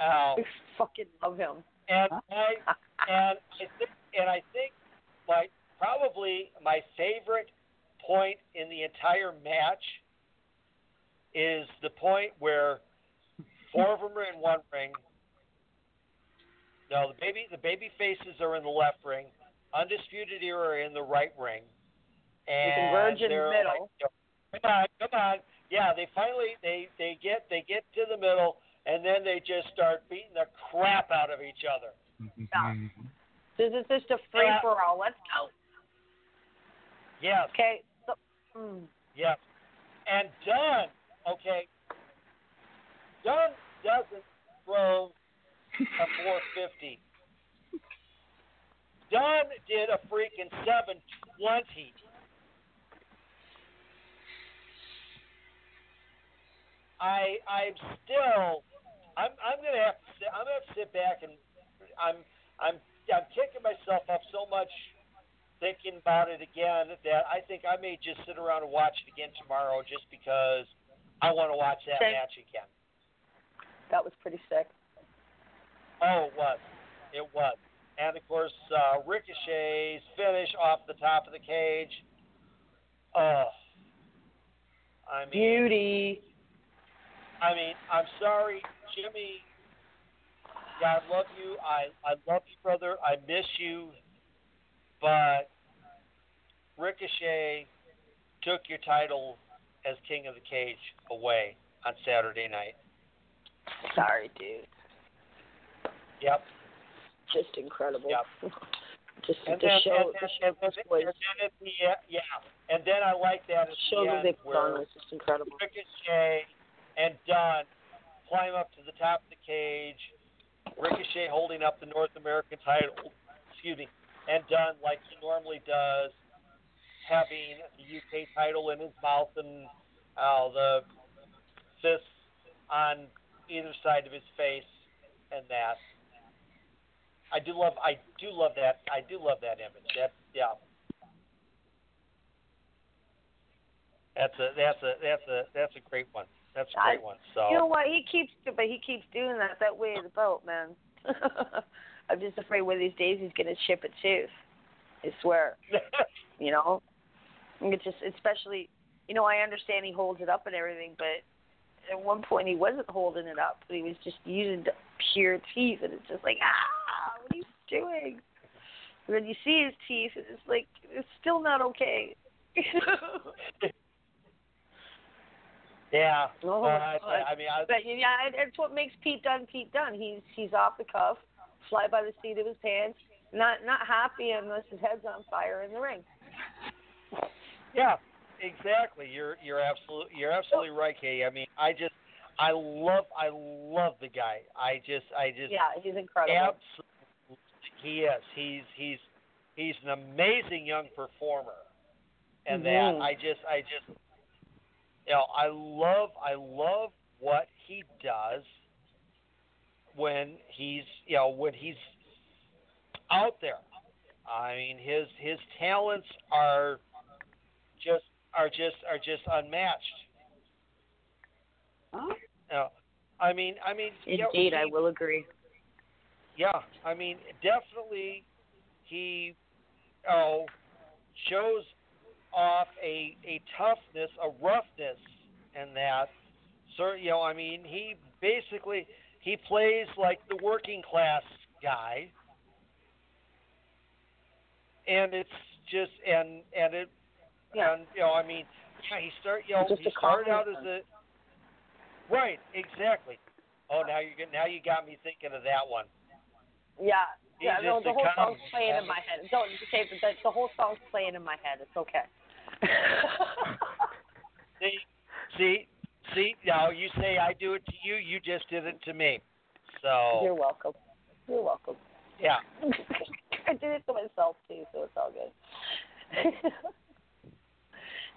I fucking love him. and I and I think and I think my probably my favorite point in the entire match is the point where four of them are in one ring. No, the baby the baby faces are in the left ring. Undisputed Era are in the right ring. And converge in the middle. Like, come on, come on. Yeah, they finally they they get they get to the middle and then they just start beating the crap out of each other. This is just a free Yeah. for all. Let's go. Yes, Okay. So, mm, yes. And Dunne, okay, Dunne doesn't throw a 450. Dunne did a freaking 720. I I'm still I'm I'm gonna have to sit, I'm gonna have to sit back and I'm I'm I'm kicking myself up so much thinking about it again that I think I may just sit around and watch it again tomorrow just because I want to watch that Same. match again. that was pretty sick. Oh, it was. It was. And of course, uh, Ricochet's finish off the top of the cage. Oh, I mean, Beauty. I mean, I'm sorry, Jimmy. God love you. I I love you, brother. I miss you. But Ricochet took your title as King of the Cage away on Saturday night. Sorry, dude. Yep. Just incredible. Yep. just And to then, show, and to then, show and then, was, and then at the uh, yeah, and then I like that at show the the end Vic where Gun was just incredible. Ricochet and Dunne climb up to the top of the cage. Ricochet holding up the North American title, excuse me, and Dunne like he normally does, having the UK title in his mouth and uh, the fists on either side of his face, and that. I do love, I do love that, I do love that image. That, yeah. That's a that's a that's a that's a great one. That's a great I- one. So You know what? He keeps, but he keeps doing that. That way of the boat, man. I'm just afraid one of these days he's gonna chip a tooth. I swear. You know, And it's just especially, you know, I understand he holds it up and everything, but at one point he wasn't holding it up. He was just using the pure teeth, and it's just like, ah, what are you doing? And then you see his teeth, and it's like it's still not okay. yeah. Oh, Uh, I. I mean, I, But yeah, it- it's what makes Pete Dunne Pete Dunne. He's he's off the cuff, fly by the seat of his pants, not not happy unless his head's on fire in the ring. yeah, exactly. You're you're absolutely you're absolutely right, Katie. I mean, I just I love I love the guy. I just I just Yeah, he's incredible. absolutely he is. He's he's he's an amazing young performer, and Mhm. that I just I just you know I love I love what he does when he's you know when he's out there. I mean his his talents are just are just are just unmatched. You know, I mean I mean you know, Indeed, I will agree. yeah, I mean, definitely, he oh, shows off a a toughness, a roughness, and that. So you know, I mean, he basically he plays like the working class guy, and it's just and and it Yeah. and you know, I mean, yeah, he start you know Just he started out as a right, exactly. Oh, now you get now you got me thinking of that one. Yeah. Yeah, no, the whole song's playing in my head. Don't say the, the, the whole song's playing in my head. It's okay. See, see, see. Now you say I do it to you. You just did it to me. So You're welcome. You're welcome. yeah. I did it to myself too, so it's all good.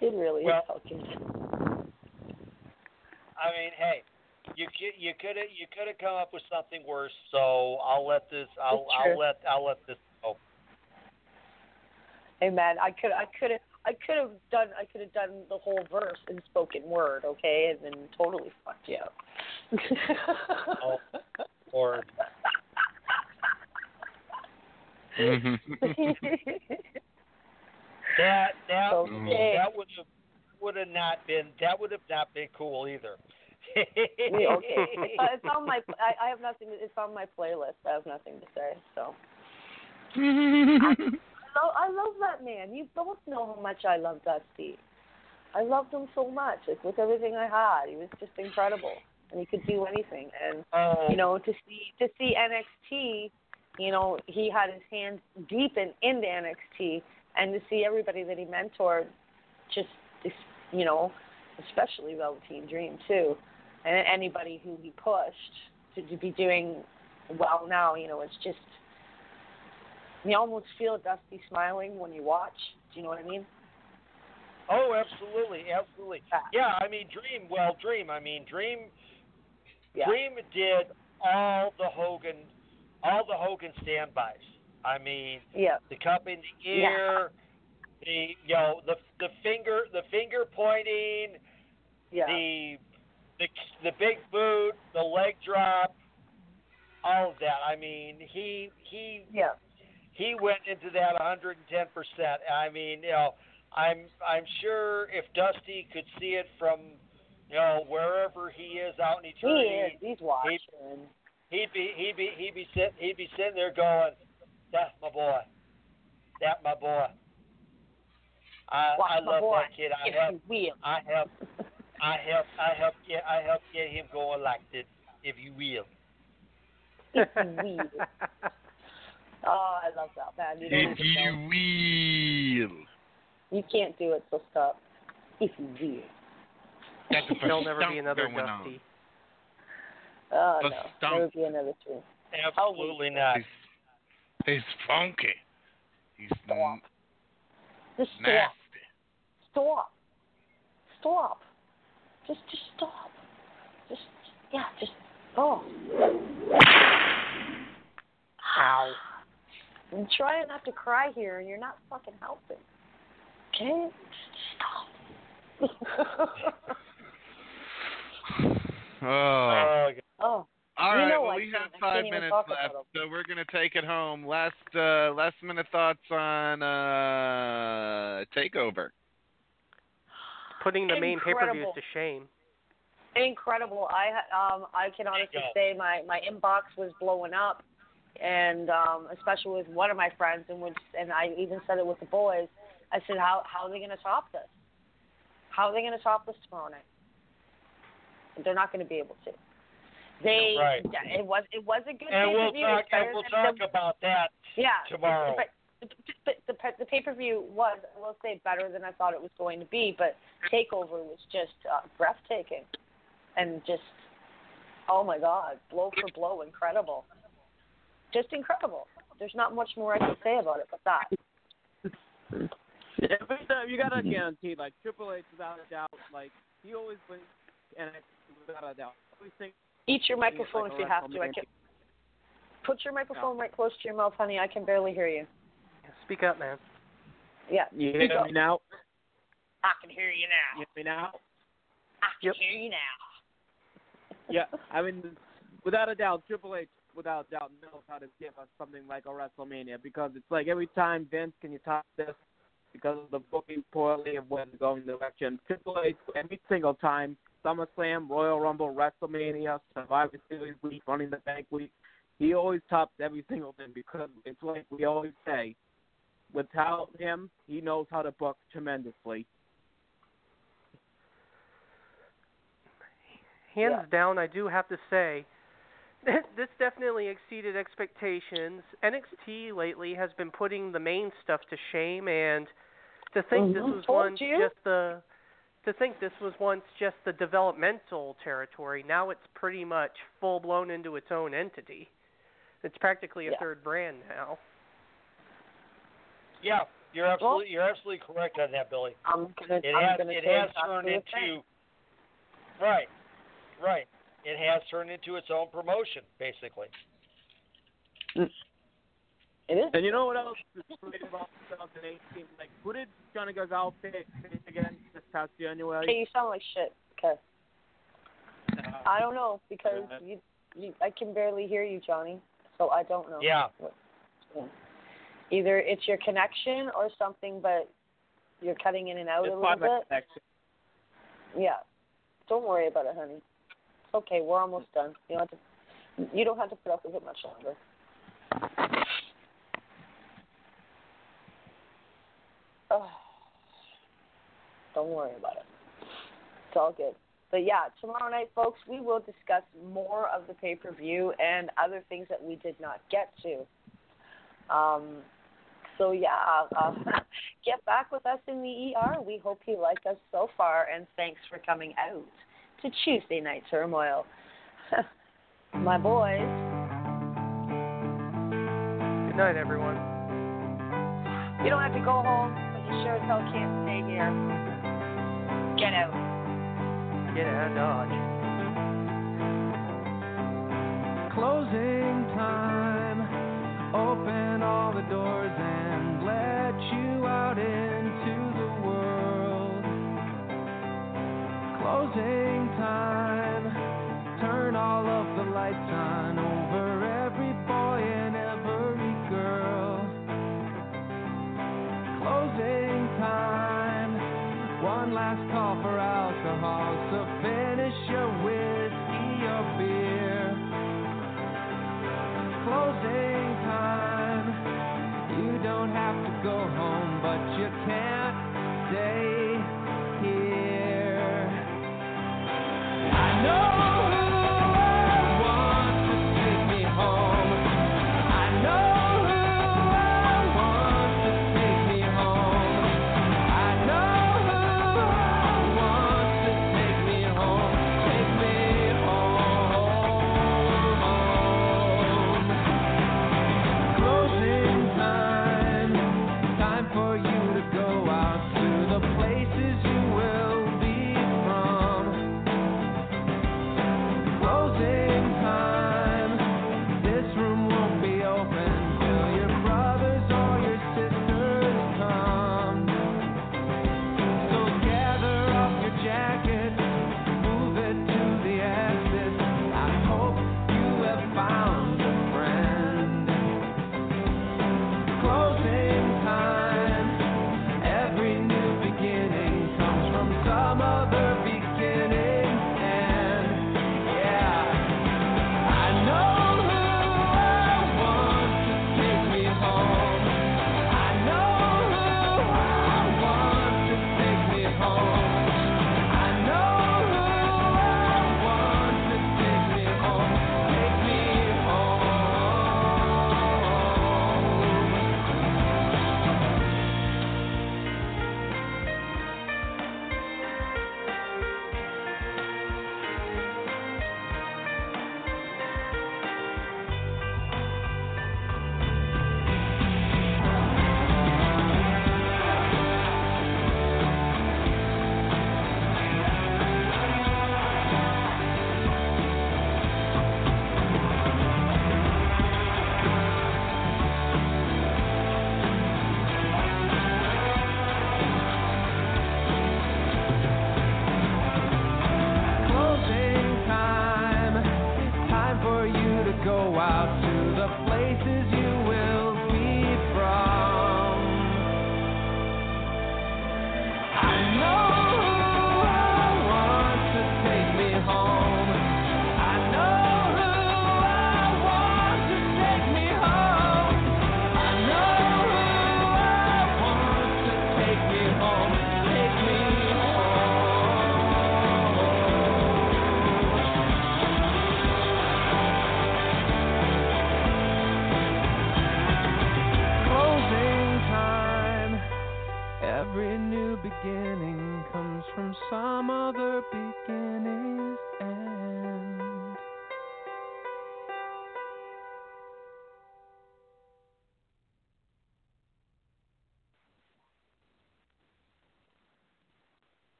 it really Well- is all good. I mean, hey, you could you could have you could have come up with something worse. So I'll let this. I'll I'll let I'll let this go. Hey man, I could I could have I could have done I could have done the whole verse in spoken word, okay, and then totally fucked you up. Oh, Lord. Mm-hmm. That that Okay. that would have would have not been that would have not been cool either. Yeah, okay. It's, on- uh, it's on my. I, I have nothing. It's on my playlist. I have nothing to say. So. So I love that man. You don't know how much I love Dusty. I loved him so much. Like with everything I had, he was just incredible, and he could do anything. And oh, you know, to see to see NXT, you know, he had his hands deep in into NXT, and to see everybody that he mentored, just you know, especially Velveteen Dream too, and anybody who he pushed to, to be doing well now, you know, it's just you almost feel Dusty smiling when you watch. Do you know what I mean? oh, absolutely, absolutely. Yeah. Yeah, I mean, Dream. Well, Dream. I mean, Dream. Yeah. Dream did all the Hogan, all the Hogan standbys. I mean, Yeah. the cup in the ear, the you know the the finger the finger pointing, Yeah. the the the big boot, the leg drop, all of that. I mean, he he yeah. he went into that 110%. I mean, you know, I'm I'm sure if Dusty could see it from you know wherever he is out in He eternity, is. He's watching. he'd be he'd be he'd be sitting he'd be sitting there going, "That's my boy, that my boy." I Watch I love boy. that kid. I you. I help I help I help get I help get him going like this, if you will. If you will. Oh, I love that man. You if even know. you will. You can't do it, so stop. If you will. That's a There'll never stump be another going on. Dusty. Oh A no, stump. there will be another two. Absolutely not. He's, he's funky. He's Stop. n- Just stop. nasty. Stop. Stop. Just, just stop. Just, yeah, just. Oh. Ow. I'm trying not to cry here, and you're not fucking helping. Okay? Just stop. Oh. Oh, oh. All You know well, we have five minutes left, so we're gonna take it home. Last, uh, last minute thoughts on uh, Takeover. Putting the main pay per views to shame. incredible. I ha- um I can honestly say my my inbox was blowing up, and um especially with one of my friends, and which and I even said it with the boys. I said, how how are they going to top this? How are they going to top this tomorrow night? They're not going to be able to. They Right. yeah, it was it was a good and we'll pay-per-view. talk It's better and we'll talk the- about that yeah tomorrow. But the, the, the, the pay per view was, I will say, better than I thought it was going to be. But Takeover was just uh, breathtaking, and just oh my god, blow for blow, incredible, just incredible. There's not much more I can say about it but that. Yeah, but uh, you gotta guarantee, like Triple H, without a doubt, like he always wins, and without a doubt, always think. Eat your microphone a if you have to. I WrestleMania. can put your microphone right close to your mouth, honey. I can barely hear you. Speak up, man. Yeah, You hear me now? I can hear you now. You hear me now? I can Yep. hear you now. Yeah, I mean, without a doubt, Triple H without a doubt knows how to give us something like a WrestleMania because it's like every time Vince, can you top this? Because of the booking poorly of where the going direction. Triple H every single time SummerSlam, Royal Rumble, WrestleMania, Survivor Series week, Running the Bank week. He always tops every single thing because it's like we always say, without him, he knows how to book tremendously. Hands Yeah. down, I do have to say, this definitely exceeded expectations. NXT lately has been putting the main stuff to shame, and to think this Mhm. was Told once you. just the to think this was once just the developmental territory. Now it's pretty much full blown into its own entity. It's practically a Yeah. third brand now. Yeah, you're absolutely you're absolutely correct on that, Billy. I'm gonna. It I'm has gonna it has turned the same. into right, right. It has turned into its own promotion, basically. It is. And you know what else is great about 2018? Like, who did Johnny Gargano pick again this past January? Hey, you sound like shit. Okay. Uh, I don't know because you, you, I can barely hear you, Johnny. So I don't know. Yeah. Yeah. Either it's your connection or something, but you're cutting in and out it's a little bit. connection. Yeah. Don't worry about it, honey. It's okay. We're almost done. You don't have to. You don't have to put up with it much longer. Oh, don't worry about it. It's all good. But yeah, tomorrow night, folks, we will discuss more of the pay per view and other things that we did not get to. Um, so yeah, uh, get back with us in the ER. We hope you like us so far, and thanks for coming out to Tuesday Night Turmoil. My boys. Good night, everyone. You don't have to go home, but you sure as hell can't stay here. Get out. Get out of Dodge. Closing time. Closing